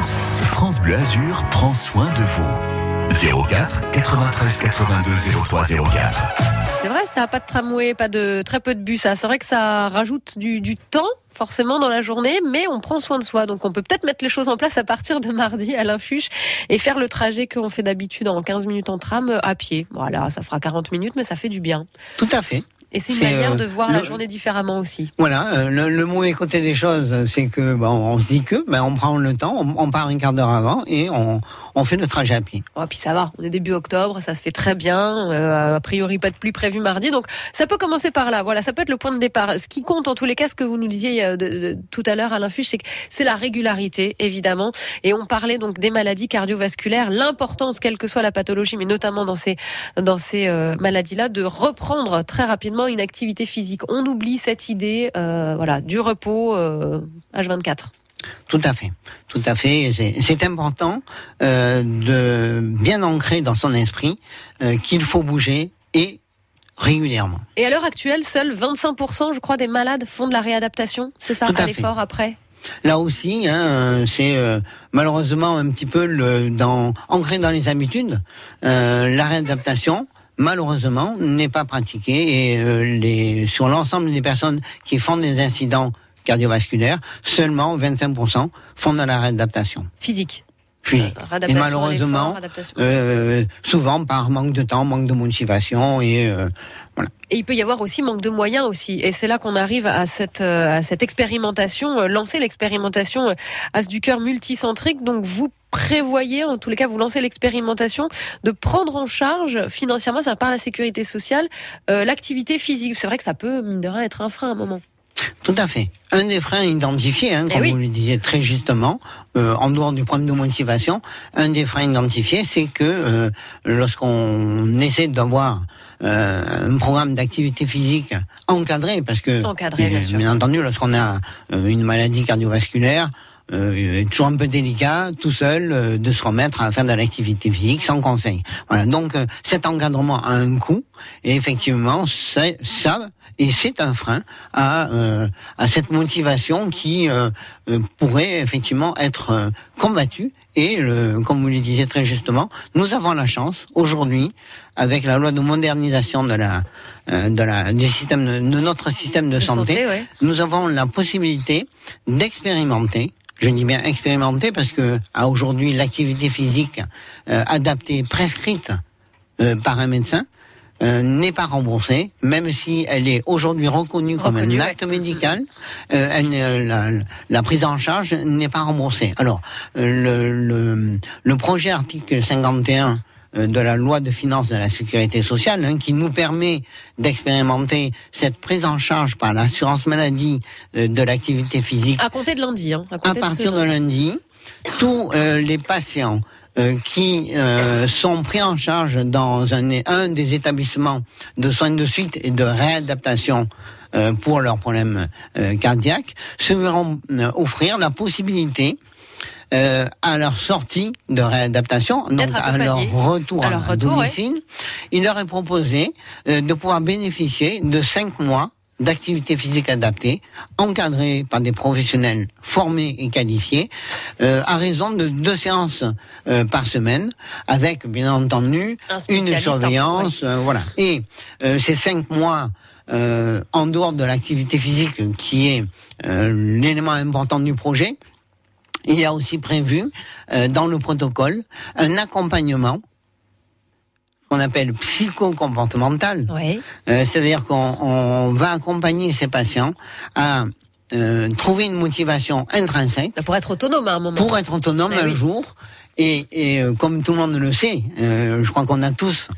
France Bleu Azur prend soin de vous. 04 93 82 03 04. C'est vrai, ça a pas de tramway, pas de très peu de bus. ça. C'est vrai que ça rajoute du, du temps forcément dans la journée, mais on prend soin de soi. Donc on peut peut-être mettre les choses en place à partir de mardi à l'infuge et faire le trajet qu'on fait d'habitude en 15 minutes en tram euh, à pied. Voilà, ça fera 40 minutes, mais ça fait du bien. Tout à fait. Et c'est une manière euh, de voir la journée différemment aussi. Voilà, euh, le, le mauvais côté des choses, c'est que on se dit que ben, on prend le temps, on, on part un quart d'heure avant et on, on fait le trajet à pied. Oh, puis ça va, on est début octobre, ça se fait très bien. euh, a priori, pas de pluie prévue mardi. Donc, ça peut commencer par là. Voilà, ça peut être le point de départ. Ce qui compte, en tous les cas, ce que vous nous disiez euh, de- de- tout à l'heure à l'infuge, c'est que c'est la régularité, évidemment. Et on parlait donc des maladies cardiovasculaires, l'importance, quelle que soit la pathologie, mais notamment dans ces, dans ces euh, maladies-là, de reprendre très rapidement une activité physique. On oublie cette idée, euh, voilà, du repos euh, H24. Tout à fait, tout à fait. C'est- important euh, de bien ancrer dans son esprit euh, qu'il faut bouger et régulièrement. Et à l'heure actuelle, seuls 25%, je crois, des malades font de la réadaptation. C'est ça, Tout à l'effort après? Là aussi, hein, c'est euh, malheureusement un petit peu le, dans, ancré dans les habitudes. La réadaptation, malheureusement, n'est pas pratiquée et les, sur l'ensemble des personnes qui font des incidents cardiovasculaires, seulement 25% font de la réadaptation. Physique. Physique. Et à malheureusement, euh, souvent par manque de temps, manque de motivation et euh, voilà. Et il peut y avoir aussi manque de moyens aussi. Et c'est là qu'on arrive à cette, euh, à cette expérimentation, euh, lancer l'expérimentation euh, As du cœur multicentrique. Donc vous prévoyez, en tous les cas, vous lancez l'expérimentation de prendre en charge financièrement, c'est-à-dire par la sécurité sociale, euh, l'activité physique. C'est vrai que ça peut, mine de rien, être un frein à un moment. Tout à fait. Un des freins identifiés, hein, Eh comme oui. vous le disiez très justement, euh, en dehors du problème de motivation, un des freins identifiés, c'est que euh, lorsqu'on essaie d'avoir euh, un programme d'activité physique encadré, parce que Encadré, bien sûr. entendu, lorsqu'on a une maladie cardiovasculaire, euh, toujours un peu délicat, tout seul, euh, de se remettre à faire de l'activité physique sans conseil. Voilà. Donc, euh, cet encadrement a un coût, et effectivement, c'est ça, et c'est un frein à, euh, à cette motivation qui euh, euh, pourrait effectivement être combattue. Et le, comme vous le disiez très justement, nous avons la chance aujourd'hui, avec la loi de modernisation de la, euh, de la, du système, de, de notre système de, De santé, santé, ouais. nous avons la possibilité d'expérimenter. Je dis bien expérimenter parce que à aujourd'hui l'activité physique euh, adaptée, prescrite euh, par un médecin euh, n'est pas remboursée, même si elle est aujourd'hui reconnue comme un ouais. acte médical. euh, elle la, la prise en charge n'est pas remboursée. Alors euh, le, le, le projet article 51 euh, de la loi de finances de la sécurité sociale, hein, qui nous permet d'expérimenter cette prise en charge par l'assurance maladie euh, de l'activité physique À compter de lundi. Hein, à à de partir de lundi, tous euh, les patients euh, qui euh, sont pris en charge dans un, un des établissements de soins de suite et de réadaptation euh, pour leurs problèmes euh, cardiaques se verront euh, offrir la possibilité euh, à leur sortie de réadaptation, donc à leur retour À leur retour, domicile, il leur est proposé euh, de pouvoir bénéficier de cinq mois d'activité physique adaptée, encadrée par des professionnels formés et qualifiés, euh, à raison de deux séances euh, par semaine, avec bien entendu Un une surveillance, euh, voilà. Et euh, ces cinq mois euh, en dehors de l'activité physique, qui est euh, l'élément important du projet, il y a aussi prévu euh, dans le protocole un accompagnement qu'on appelle psychocomportemental. Oui. Euh, C'est-à-dire qu'on on va accompagner ces patients à euh, trouver une motivation intrinsèque. Pour être autonome à un moment. Pour être autonome Eh un oui. jour. Et, et, euh, comme tout le monde le sait, euh, je crois qu'on a tous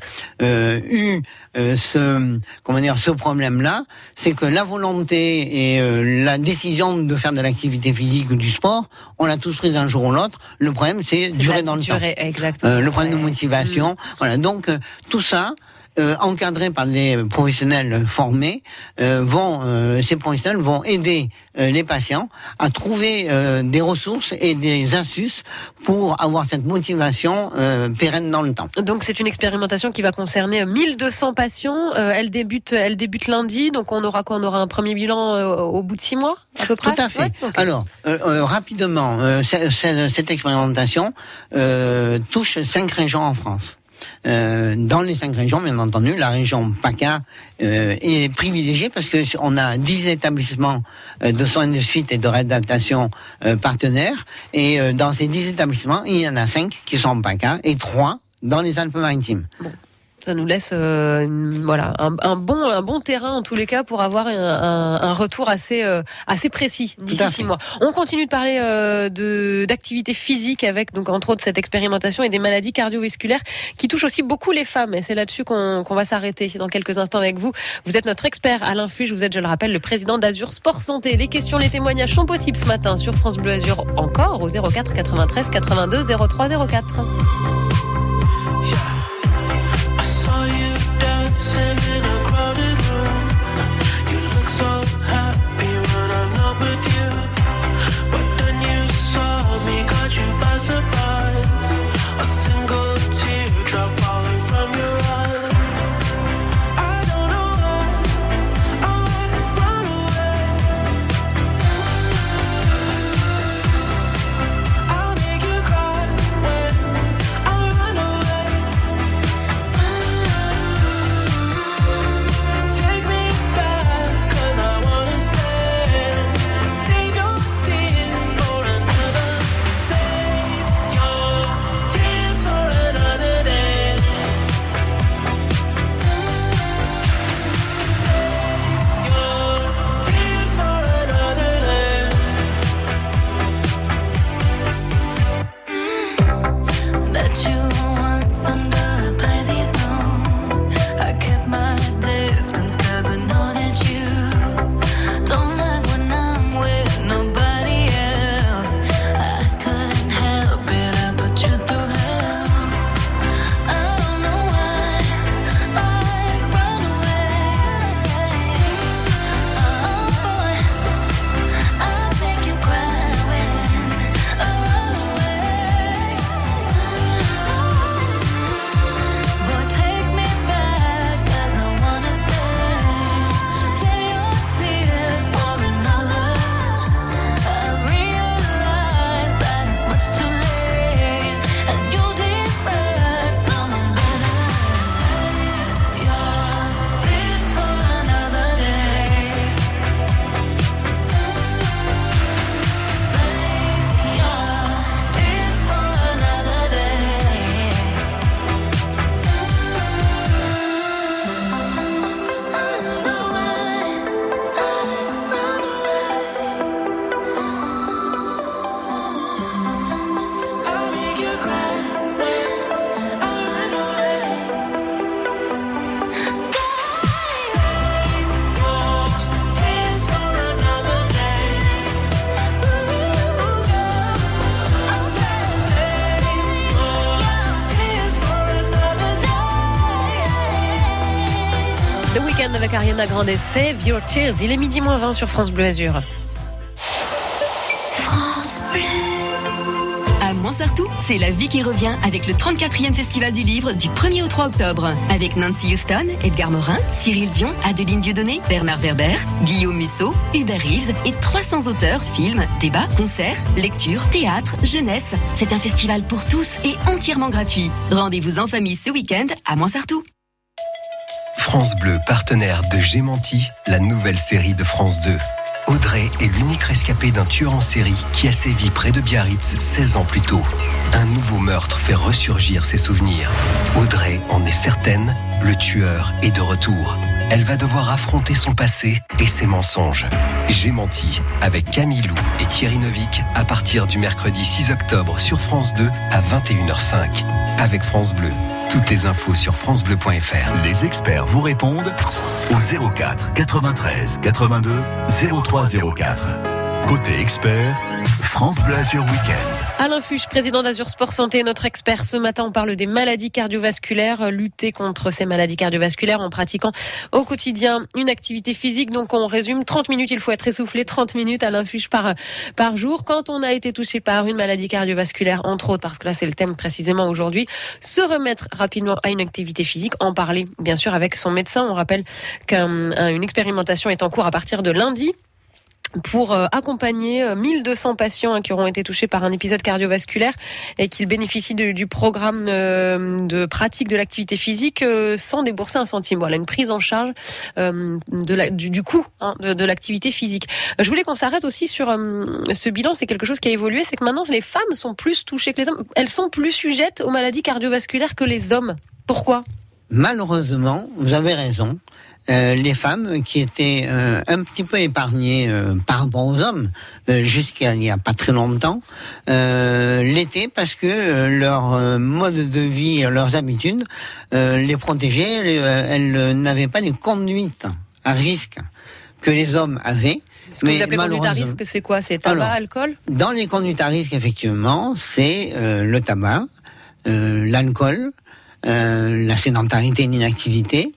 euh, eu euh, ce comment dire ce problème-là, c'est que la volonté et euh, la décision de faire de l'activité physique ou du sport, on l'a tous prise un jour ou l'autre. Le problème, c'est durer dans le durée, temps. exactement. Euh, le problème de motivation, Mm. voilà. Donc euh, tout ça. Euh, encadré par des professionnels formés, euh, vont euh, ces professionnels vont aider euh, les patients à trouver euh, des ressources et des astuces pour avoir cette motivation euh, pérenne dans le temps. Donc c'est une expérimentation qui va concerner 1200 patients. Euh, elle débute, elle débute lundi. Donc on aura quoi? On aura un premier bilan au bout de six mois, à peu près? Tout à fait. Ouais. Alors, rapidement, euh, ce- ce- cette expérimentation euh, touche cinq régions en France. Euh, dans les cinq régions, bien entendu, la région PACA euh, est privilégiée parce que on a 10 établissements euh, de soins de suite et de réadaptation euh, partenaires. Et euh, dans ces 10 établissements, il y en a 5 qui sont en PACA et 3 dans les Alpes-Maritimes. Ça nous laisse euh, une- voilà un, un bon un bon terrain en tous les cas pour avoir un, un- un retour assez euh, assez précis d'ici six mois. On continue de parler euh, de d'activité physique avec donc entre autres cette expérimentation et des maladies cardiovasculaires qui touchent aussi beaucoup les femmes et c'est là-dessus qu'on qu'on va s'arrêter dans quelques instants avec vous. Vous êtes notre expert Alain Fuge, vous êtes je le rappelle le président d'Azur Sport Santé. Les questions, les témoignages sont possibles ce matin sur France Bleu Azur encore au 04 93 82 03 04. Le week-end avec Ariana Grande, Save Your Tears. Il est midi moins 20 sur France Bleu Azur. France Bleu. Amour Montsartou, c'est la vie qui revient avec le 34e Festival du Livre du 1er au 3 octobre. Avec Nancy Houston, Edgar Morin, Cyril Dion, Adeline Dieudonné, Bernard Werber, Guillaume Musso, Hubert Reeves et 300 auteurs, films, débats, concerts, lectures, théâtre, jeunesse. C'est un festival pour tous et entièrement gratuit. Rendez-vous en famille ce week-end à Montsartou. France Bleu, partenaire de Gémenti, la nouvelle série de France 2. Audrey est l'unique rescapée d'un tueur en série qui a sévi près de Biarritz 16 ans plus tôt. Un nouveau meurtre fait ressurgir ses souvenirs. Audrey en est certaine, le tueur est de retour. Elle va devoir affronter son passé et ses mensonges. J'ai menti avec Camille Lou et Thierry Novik à partir du mercredi 6 octobre sur France 2 à 21h05. Avec France Bleu. Toutes les infos sur francebleu.fr. Les experts vous répondent au 04 93 82 03 04. Côté expert, France Bleu Week-end. Alain Fuchs, président d'Azur Sport Santé, notre expert. Ce matin, on parle des maladies cardiovasculaires, lutter contre ces maladies cardiovasculaires en pratiquant au quotidien une activité physique. Donc, on résume 30 minutes, il faut être essoufflé 30 minutes Alain Fuchs par, par jour. Quand on a été touché par une maladie cardiovasculaire, entre autres, parce que là, c'est le thème précisément aujourd'hui, se remettre rapidement à une activité physique, en parler, bien sûr, avec son médecin. On rappelle qu'une expérimentation est en cours à partir de lundi pour euh, accompagner euh, 1200 patients hein, qui auront été touchés par un épisode cardiovasculaire et qu'ils bénéficient du programme euh, de pratique de l'activité physique euh, sans débourser un centime. Voilà, une prise en charge euh, du, coût hein, de, l'activité physique. Euh, Je voulais qu'on s'arrête aussi sur euh, ce bilan. C'est quelque chose qui a évolué, c'est que maintenant les femmes sont plus touchées que les hommes. Elles sont plus sujettes aux maladies cardiovasculaires que les hommes. Pourquoi? Malheureusement, vous avez raison. Euh, les femmes qui étaient euh, un petit peu épargnées euh, par rapport aux hommes euh, jusqu'à il n'y a pas très longtemps euh, l'étaient parce que leur mode de vie, leurs habitudes euh, les protégeaient. Elles, elles n'avaient pas les conduites à risque que les hommes avaient. Ce que vous appelez conduite à risque, c'est quoi? C'est tabac, Alors, alcool? dans les conduites à risque, effectivement, c'est euh, le tabac, euh, l'alcool, euh, la sédentarité et l'inactivité.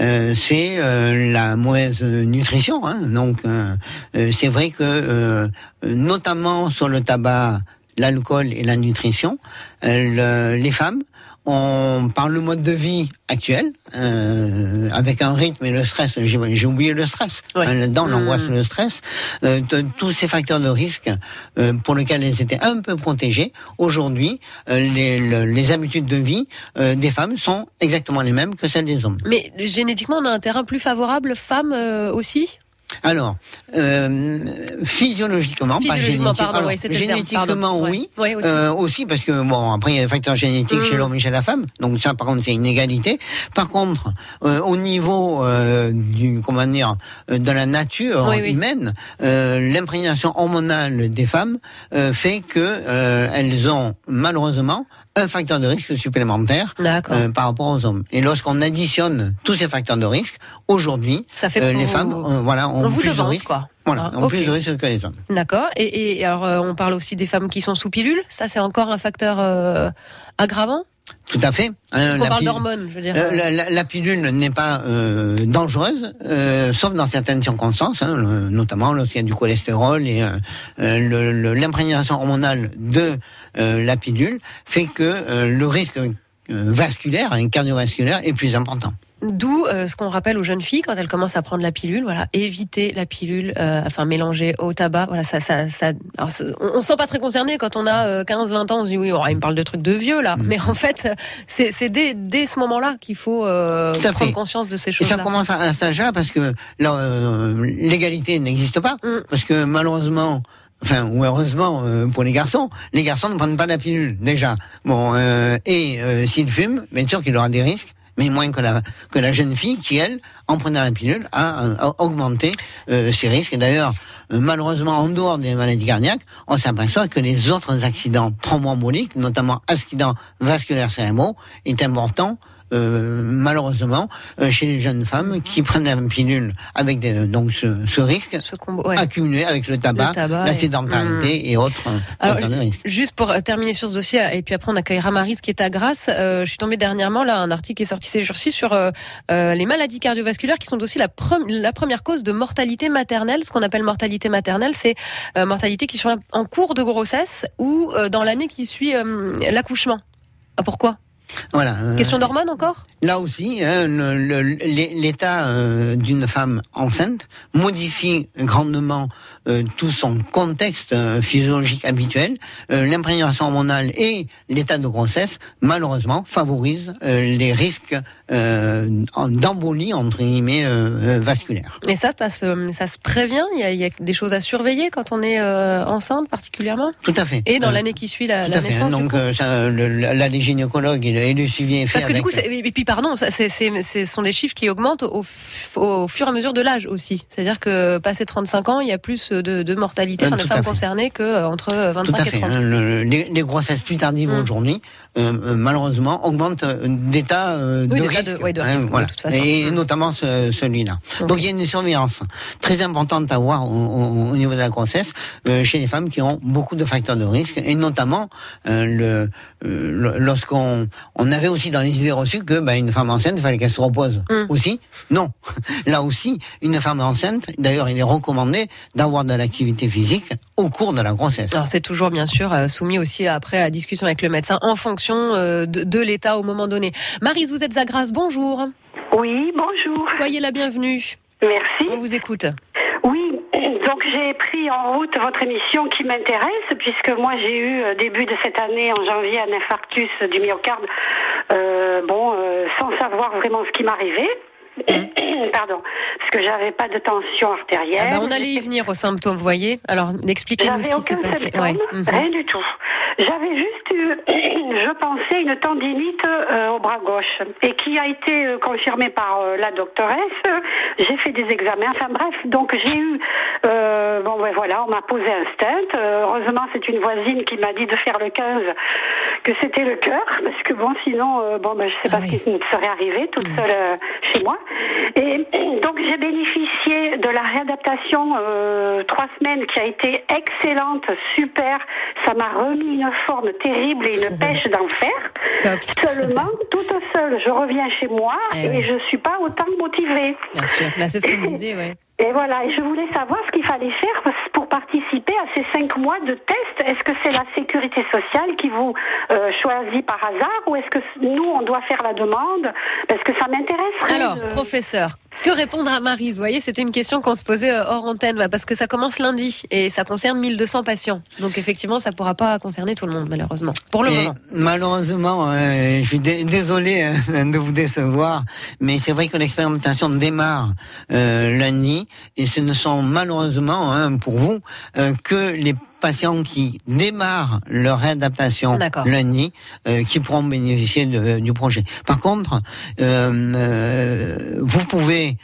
Euh, c'est euh, la mauvaise nutrition. Hein. Donc, euh, euh, c'est vrai que, notamment sur le tabac, l'alcool et la nutrition, le- les femmes, on, par le mode de vie actuel, euh, avec un rythme et le stress, j'ai oublié le stress, hein, là-dedans, l'angoisse, le stress, euh, tous ces facteurs de risque euh, pour lesquels elles étaient un peu protégées, aujourd'hui, euh, les, le- les habitudes de vie euh, des femmes sont exactement les mêmes que celles des hommes. Mais génétiquement, on a un terrain plus favorable, femmes euh, aussi? Alors, euh, physiologiquement, pas Physiologiquement, pardon, alors, oui, génétiquement, pardon. oui. Ouais. Aussi. Euh, aussi parce que bon, après il y a des facteurs génétiques Mm. chez l'homme et chez la femme, donc ça par contre c'est une égalité. Par contre, euh, au niveau euh, du comment dire euh, de la nature Oui, oui. humaine, euh, l'imprégnation hormonale des femmes euh, fait que euh, elles ont malheureusement un facteur de risque supplémentaire euh, par rapport aux hommes. Et lorsqu'on additionne tous ces facteurs de risque, aujourd'hui, euh, les femmes euh, voilà, ont on vous de devance, quoi. Voilà, Ah, ont ok. plus de risques que les hommes. D'accord. Et, et alors, euh, on parle aussi des femmes qui sont sous pilule. Ça, c'est encore un facteur euh, aggravant? Tout à fait. Parce Hein, qu'on parle d'hormones, je veux dire. Euh, La, la- la pilule n'est pas euh, dangereuse, euh, sauf dans certaines circonstances, hein, le- notamment lorsqu'il y a du cholestérol et euh, euh, l'imprégnation hormonale de euh, la pilule fait que euh, le risque euh, vasculaire et cardiovasculaire est plus important. D'où euh, ce qu'on rappelle aux jeunes filles quand elles commencent à prendre la pilule, voilà, éviter la pilule, euh, enfin mélanger au tabac, voilà, ça, ça, ça. alors, on, on se sent pas très concerné quand on a euh, 15-20 ans, on se dit oui, oh, il me parle de trucs de vieux là, mais en fait, c'est dès, dès ce moment-là qu'il faut euh, prendre fait. conscience de ces Et choses-là. ça commence à, à cet âge-là parce que là, euh, l'égalité n'existe pas. Mm. Parce que malheureusement, enfin, ou heureusement euh, pour les garçons, les garçons ne prennent pas la pilule, déjà. Bon, euh, et euh, s'ils fument, bien sûr qu'il aura des risques. Mais moins que la, que la jeune fille qui, elle, en prenant la pilule, a, a augmenté euh, ses risques. D'ailleurs, euh, malheureusement, en dehors des maladies cardiaques, on s'aperçoit que les autres accidents thromboemboliques, notamment accidents vasculaires cérébraux, est important euh, malheureusement euh, chez les jeunes femmes qui prennent la pilule avec des, donc ce, ce risque ouais. accumulé avec le tabac, Le tabac la et- sédentarité et autres euh, Alors. Juste pour euh, terminer sur ce dossier, et puis après on accueillera Marise qui est à Grasse. Euh, je suis tombée dernièrement là un article qui est sorti ces jours-ci sur euh, euh, les maladies cardiovasculaires qui sont aussi la, pre- la première cause de mortalité maternelle. Ce qu'on appelle mortalité maternelle, c'est euh, mortalité qui sont en cours de grossesse ou euh, dans l'année qui suit euh, l'accouchement. Ah, pourquoi? Voilà. euh, Question d'hormones encore? Là aussi, hein, l'état euh, d'une femme enceinte modifie grandement tout son contexte euh, physiologique habituel. Euh, L'imprégnation hormonale et l'état de grossesse, malheureusement, favorisent euh, les risques euh, d'embolie entre guillemets euh, euh, vasculaires. Et ça, ça se, ça se prévient? Il y, a, il y a des choses à surveiller quand on est euh, enceinte particulièrement? Tout à fait. Et dans Euh, l'année qui suit la, Tout la à fait. naissance hein, du donc, coup? euh, ça, le- la- là, les gynécologues et le, et le suivi est fait. Parce que du avec- coup, c'est- et puis pardon, ce sont des chiffres qui augmentent au fur et à mesure de l'âge aussi. C'est-à-dire que passé 35 ans, il y a plus de, de mortalité, enfin, de femmes concernées que entre Tout 25 à et fait. 30. hein, le- les, les grossesses plus tardives Mm. aujourd'hui, malheureusement, augmentent euh, d'état euh, Oui, de d'état risque. de- ouais, de hein, risque, de toute façon. Et Mm. notamment ce- celui-là. Donc il y a une surveillance très importante à avoir au, au- au niveau de la grossesse euh, chez les femmes qui ont beaucoup de facteurs de risque, et notamment euh, le, euh, lorsqu'on on avait aussi dans les idées reçues que bah, une femme enceinte, il fallait qu'elle se repose Mm. aussi? Non, (laughs) là aussi, une femme enceinte, d'ailleurs, il est recommandé d'avoir de l'activité physique au cours de la grossesse. Alors c'est toujours bien sûr euh, soumis aussi après à discussion avec le médecin en fonction euh, de, de l'état au moment donné. Marise, vous êtes à Grasse, bonjour. Oui, bonjour. Soyez la bienvenue. Merci. On vous écoute. Oui, donc j'ai pris en route votre émission qui m'intéresse, puisque moi j'ai eu euh, début de cette année, en janvier, un infarctus du myocarde, euh, bon, euh, sans savoir vraiment ce qui m'arrivait. (clears throat) Pardon, parce que j'avais pas de tension artérielle. Ah bah, on allait y venir aux symptômes, vous voyez. Alors expliquez-nous ce qui s'est passé. Ouais. Mhm. rien du tout. J'avais juste eu, (clears throat) je pensais, une tendinite euh, au bras gauche et qui a été euh, confirmée par euh, la doctoresse. J'ai fait des examens, enfin bref, donc j'ai eu, bon ben voilà, on m'a posé un stent. Heureusement, c'est une voisine qui m'a dit de faire le 15, que c'était le cœur, parce que bon, sinon, bon ben je sais pas ce qui me serait arrivé toute seule euh, chez moi. Et (clears throat) donc j'ai bénéficié de la réadaptation euh, trois semaines qui a été excellente, super. Ça m'a remis une forme terrible et une pêche d'enfer. Seulement, (laughs) toute seule, je reviens chez moi Eh et ouais. je suis pas autant motivée. Bien sûr. Bah, c'est ce qu'on (laughs) disait, ouais. Et voilà, et je voulais savoir ce qu'il fallait faire pour participer à ces cinq mois de test. Est-ce que c'est la sécurité sociale qui vous euh, choisit par hasard ou est-ce que nous, on doit faire la demande? Parce que ça m'intéresserait. Alors, de- professeur, que répondre à Marise? Vous voyez, c'était une question qu'on se posait euh, hors antenne, bah, parce que ça commence lundi et ça concerne 1200 patients. Donc effectivement, ça ne pourra pas concerner tout le monde, malheureusement. Pour le Et moment. Malheureusement, euh, je suis dé- désolé hein, (laughs) de vous décevoir, mais c'est vrai que l'expérimentation démarre euh, lundi et ce ne sont malheureusement hein, pour vous euh, que les patients qui démarrent leur réadaptation lundi euh, qui pourront bénéficier de- du projet. Par contre, euh, vous pouvez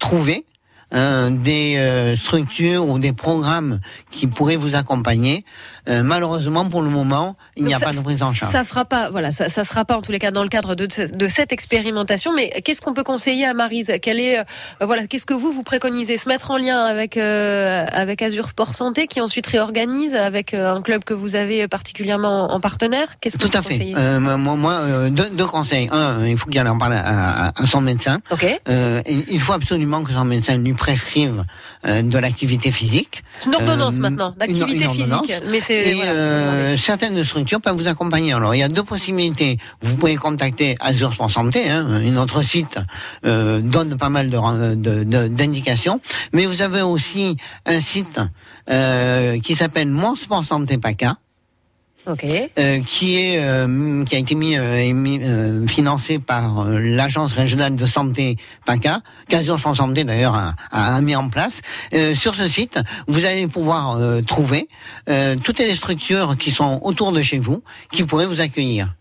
trouver hein, des structures ou des programmes qui pourraient vous accompagner. Euh, malheureusement, pour le moment, il n'y a pas de prise en charge. Ça fera pas, voilà, ça, ça sera pas en tous les cas dans le cadre de, ce- de cette expérimentation. Mais qu'est-ce qu'on peut conseiller à Marise? Quelle est, euh, voilà, qu'est-ce que vous vous préconisez? Se mettre en lien avec euh, avec Azure Sport Santé, qui ensuite réorganise avec un club que vous avez particulièrement en partenaire? Qu'est-ce que Tout vous à fait. moi, moi, deux, deux conseils. Un, il faut qu'il en parle à, à- à son médecin. Il faut absolument que son médecin lui prescrive de l'activité physique. C'est une ordonnance maintenant d'activité physique. Mais c'est Et voilà, euh, certaines structures peuvent vous accompagner. Alors, il y a deux possibilités. Vous pouvez contacter Azure Sport Santé, hein, notre site euh, donne pas mal de ren- de- de- d'indications. Mais vous avez aussi un site euh, qui s'appelle Mon Sport Santé PACA. Ok. Euh, qui est euh, qui a été mis, euh, mis, euh, financé par euh, l'agence régionale de santé PACA, qu'Azur France Santé d'ailleurs a, a mis en place. Sur ce site, vous allez pouvoir trouver toutes les structures qui sont autour de chez vous, qui pourraient vous accueillir.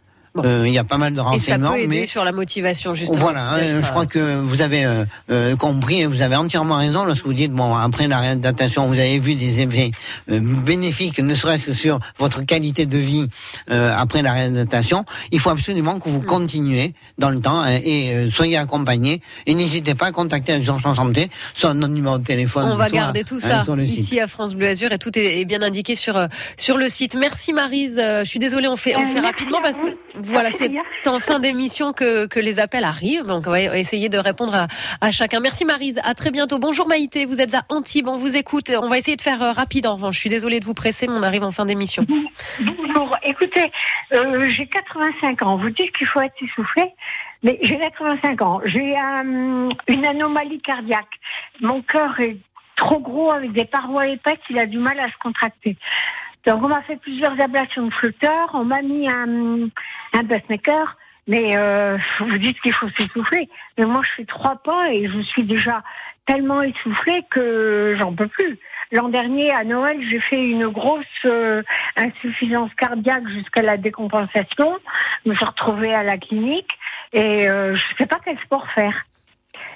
Euh, il y a pas mal de Et ça renseignements, peut aider mais sur la motivation, justement. voilà, hein, je crois que vous avez euh, euh, compris et vous avez entièrement raison lorsque vous dites bon après la réadaptation vous avez vu des effets euh, bénéfiques ne serait-ce que sur votre qualité de vie euh, après la réadaptation. Il faut absolument que vous Mm. continuez dans le temps hein, et euh, soyez accompagnés et n'hésitez pas à contacter l'agence santé sur notre numéro de téléphone. On va soit, garder tout hein, ça ici à France Bleu Azur et tout est, est bien indiqué sur euh, sur le site. Merci Marise. Euh, je suis désolée, on fait on Euh, fait rapidement parce que. Voilà, c'est en fin d'émission que que les appels arrivent. Donc on va essayer de répondre à, à chacun. Merci Marise. À très bientôt. Bonjour Maïté. Vous êtes à Antibes. On vous écoute. On va essayer de faire euh, rapide. En revanche, je suis désolée de vous presser, mais on arrive en fin d'émission. Bonjour, écoutez, euh, j'ai 85 ans. Vous dites qu'il faut être essoufflé, mais j'ai 85 ans. J'ai euh, une anomalie cardiaque. Mon cœur est trop gros avec des parois épaisses, il a du mal à se contracter. Donc on m'a fait plusieurs ablations de flotteur, on m'a mis un, un pacemaker, mais euh, vous dites qu'il faut s'essouffler. Mais moi je fais trois pas et je suis déjà tellement essoufflée que j'en peux plus. L'an dernier, à Noël, j'ai fait une grosse euh, insuffisance cardiaque jusqu'à la décompensation. Je me suis retrouvée à la clinique et euh, je ne sais pas quel sport faire.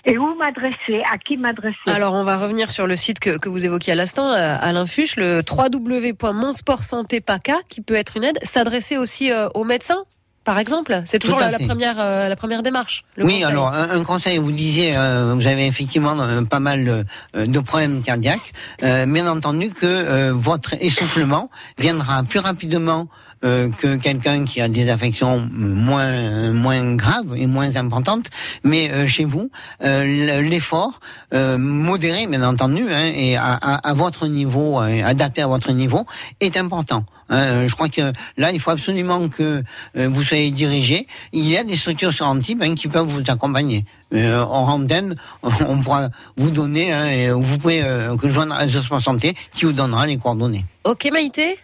Et où m'adresser? À qui m'adresser? Alors, on va revenir sur le site que, que vous évoquiez à l'instant, euh, Alain Fuchs, le www.monsportsanté.paca, qui peut être une aide. S'adresser aussi euh, aux médecins, par exemple? C'est toujours la, première, euh, la première démarche. le oui, conseil. alors un, un conseil, vous disiez, euh, vous avez effectivement euh, pas mal euh, de problèmes cardiaques. Euh, bien entendu que euh, votre essoufflement viendra plus rapidement euh, que quelqu'un qui a des affections moins moins graves et moins importantes. Mais euh, chez vous, euh, l'effort euh, modéré, bien entendu, hein, et à, à, à votre niveau, adapté à votre niveau, est important. Hein, je crois que là, il faut absolument que vous soyez dirigé. Il y a des structures sur Antibes hein, qui peuvent vous accompagner. Euh, en antenne, on pourra vous donner, hein, et vous pouvez euh, joindre à Santé qui vous donnera les coordonnées. Ok, Maïté?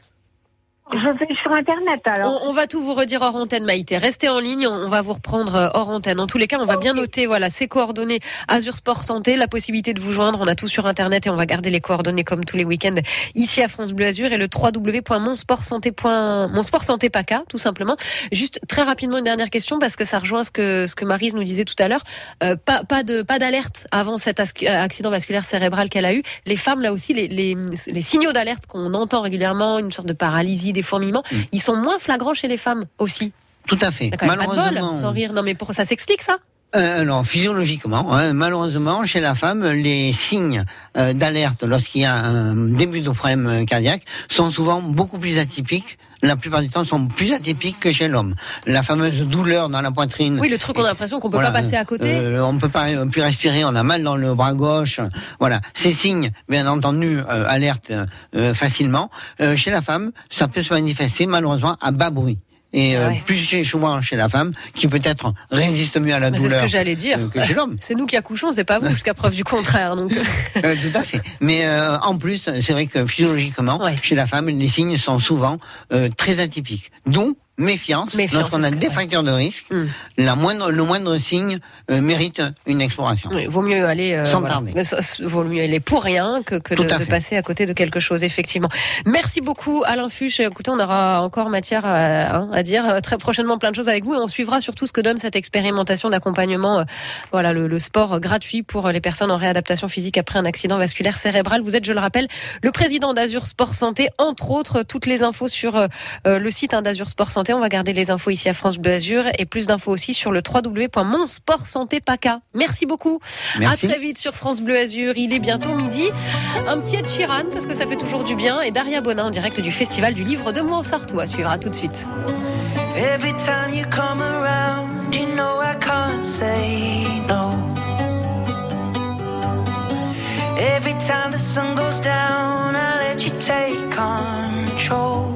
Je vais sur Internet alors. On, on va tout vous redire hors antenne, Maïté. Restez en ligne, on, on va vous reprendre euh, hors antenne. En tous les cas, on va bien noter voilà ces coordonnées Azur Sport Santé, la possibilité de vous joindre. On a tout sur Internet et on va garder les coordonnées comme tous les week-ends ici à France Bleu Azur et le www.monsportsanté. Monsportsanté.paca, tout simplement. Juste très rapidement une dernière question parce que ça rejoint ce que ce que Marise nous disait tout à l'heure. Euh, pas pas de pas d'alerte avant cet ascu- accident vasculaire cérébral qu'elle a eu. Les femmes là aussi, les les, les signaux d'alerte qu'on entend régulièrement, une sorte de paralysie, des fourmillements, ils sont moins flagrants chez les femmes aussi. Tout à fait. Même pas de Malheureusement. bol, sans rire. Non, mais pour ça s'explique ça Euh, alors, physiologiquement, hein, malheureusement, chez la femme, les signes euh, d'alerte lorsqu'il y a un début de problème euh, cardiaque sont souvent beaucoup plus atypiques. La plupart du temps, sont plus atypiques que chez l'homme. La fameuse douleur dans la poitrine. Oui, le truc, on a l'impression qu'on peut Voilà, pas passer à côté. euh, on peut pas plus respirer, on a mal dans le bras gauche. Voilà, ces signes, bien entendu, euh, alertent euh, facilement. Euh, chez la femme, ça peut se manifester malheureusement à bas bruit. Et euh, ouais. plus chez- souvent chez la femme, qui peut-être résiste mieux à la Mais C'est douleur ce que j'allais dire. euh, que chez l'homme. (laughs) C'est nous qui accouchons, c'est pas vous, jusqu'à preuve du contraire. Donc, (laughs) Euh, tout à fait. Mais euh, en plus, c'est vrai que physiologiquement, chez la femme, les signes sont souvent euh, très atypiques. Donc, méfiance, Méfiance, lorsqu'on a des facteurs de risque, Hmm. la moindre, le moindre signe euh, mérite une exploration. oui, vaut mieux aller euh, Sans voilà. tarder. Vaut mieux aller pour rien que, de, passer à côté de quelque chose, effectivement. Merci beaucoup, Alain Fuchs. Écoutez, on aura encore matière à, hein, à dire euh, très prochainement plein de choses avec vous et on suivra surtout ce que donne cette expérimentation d'accompagnement, euh, voilà, le, le sport gratuit pour les personnes en réadaptation physique après un accident vasculaire cérébral. Vous êtes, je le rappelle, le président d'Azur Sport Santé, entre autres, toutes les infos sur le site hein, d'Azur Sport Santé. On va garder les infos ici à France Bleu Azur et plus d'infos aussi sur le www.monsportsanté.paca. Merci beaucoup. Merci. À très vite sur France Bleu Azur. Il est bientôt midi. Un petit Ed Sheeran parce que ça fait toujours du bien et Daria Bonin en direct du Festival du Livre de Montsartou à suivre à tout de suite. Every time you come around, you know I can't say no. Every time the sun goes down, I let you take control.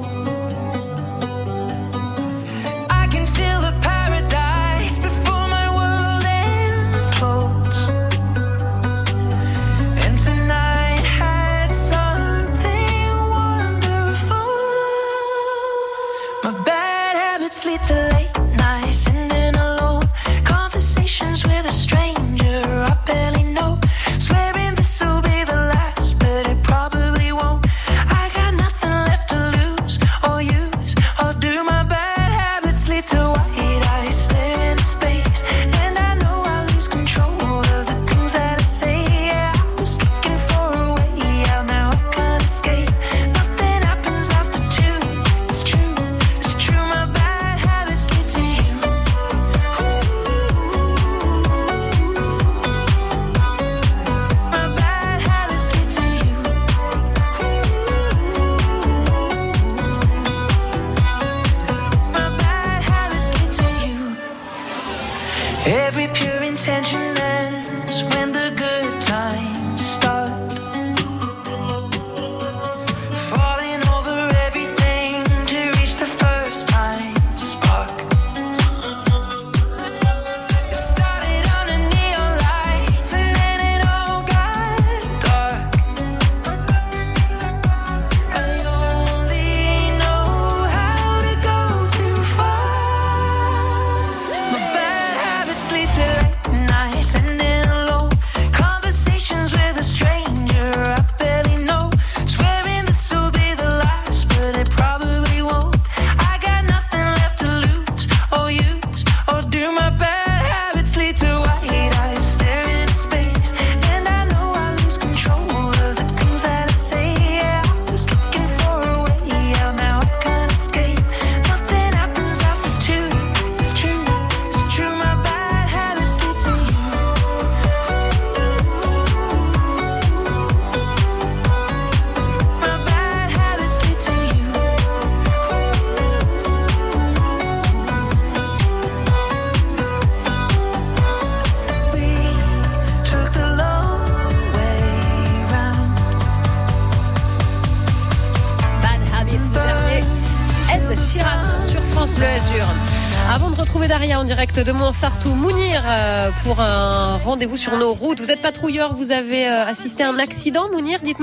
Montsartou, Mounir euh, pour un rendez-vous sur nos routes. Vous êtes patrouilleur, vous avez euh, assisté à un accident, Mounir Dites-nous.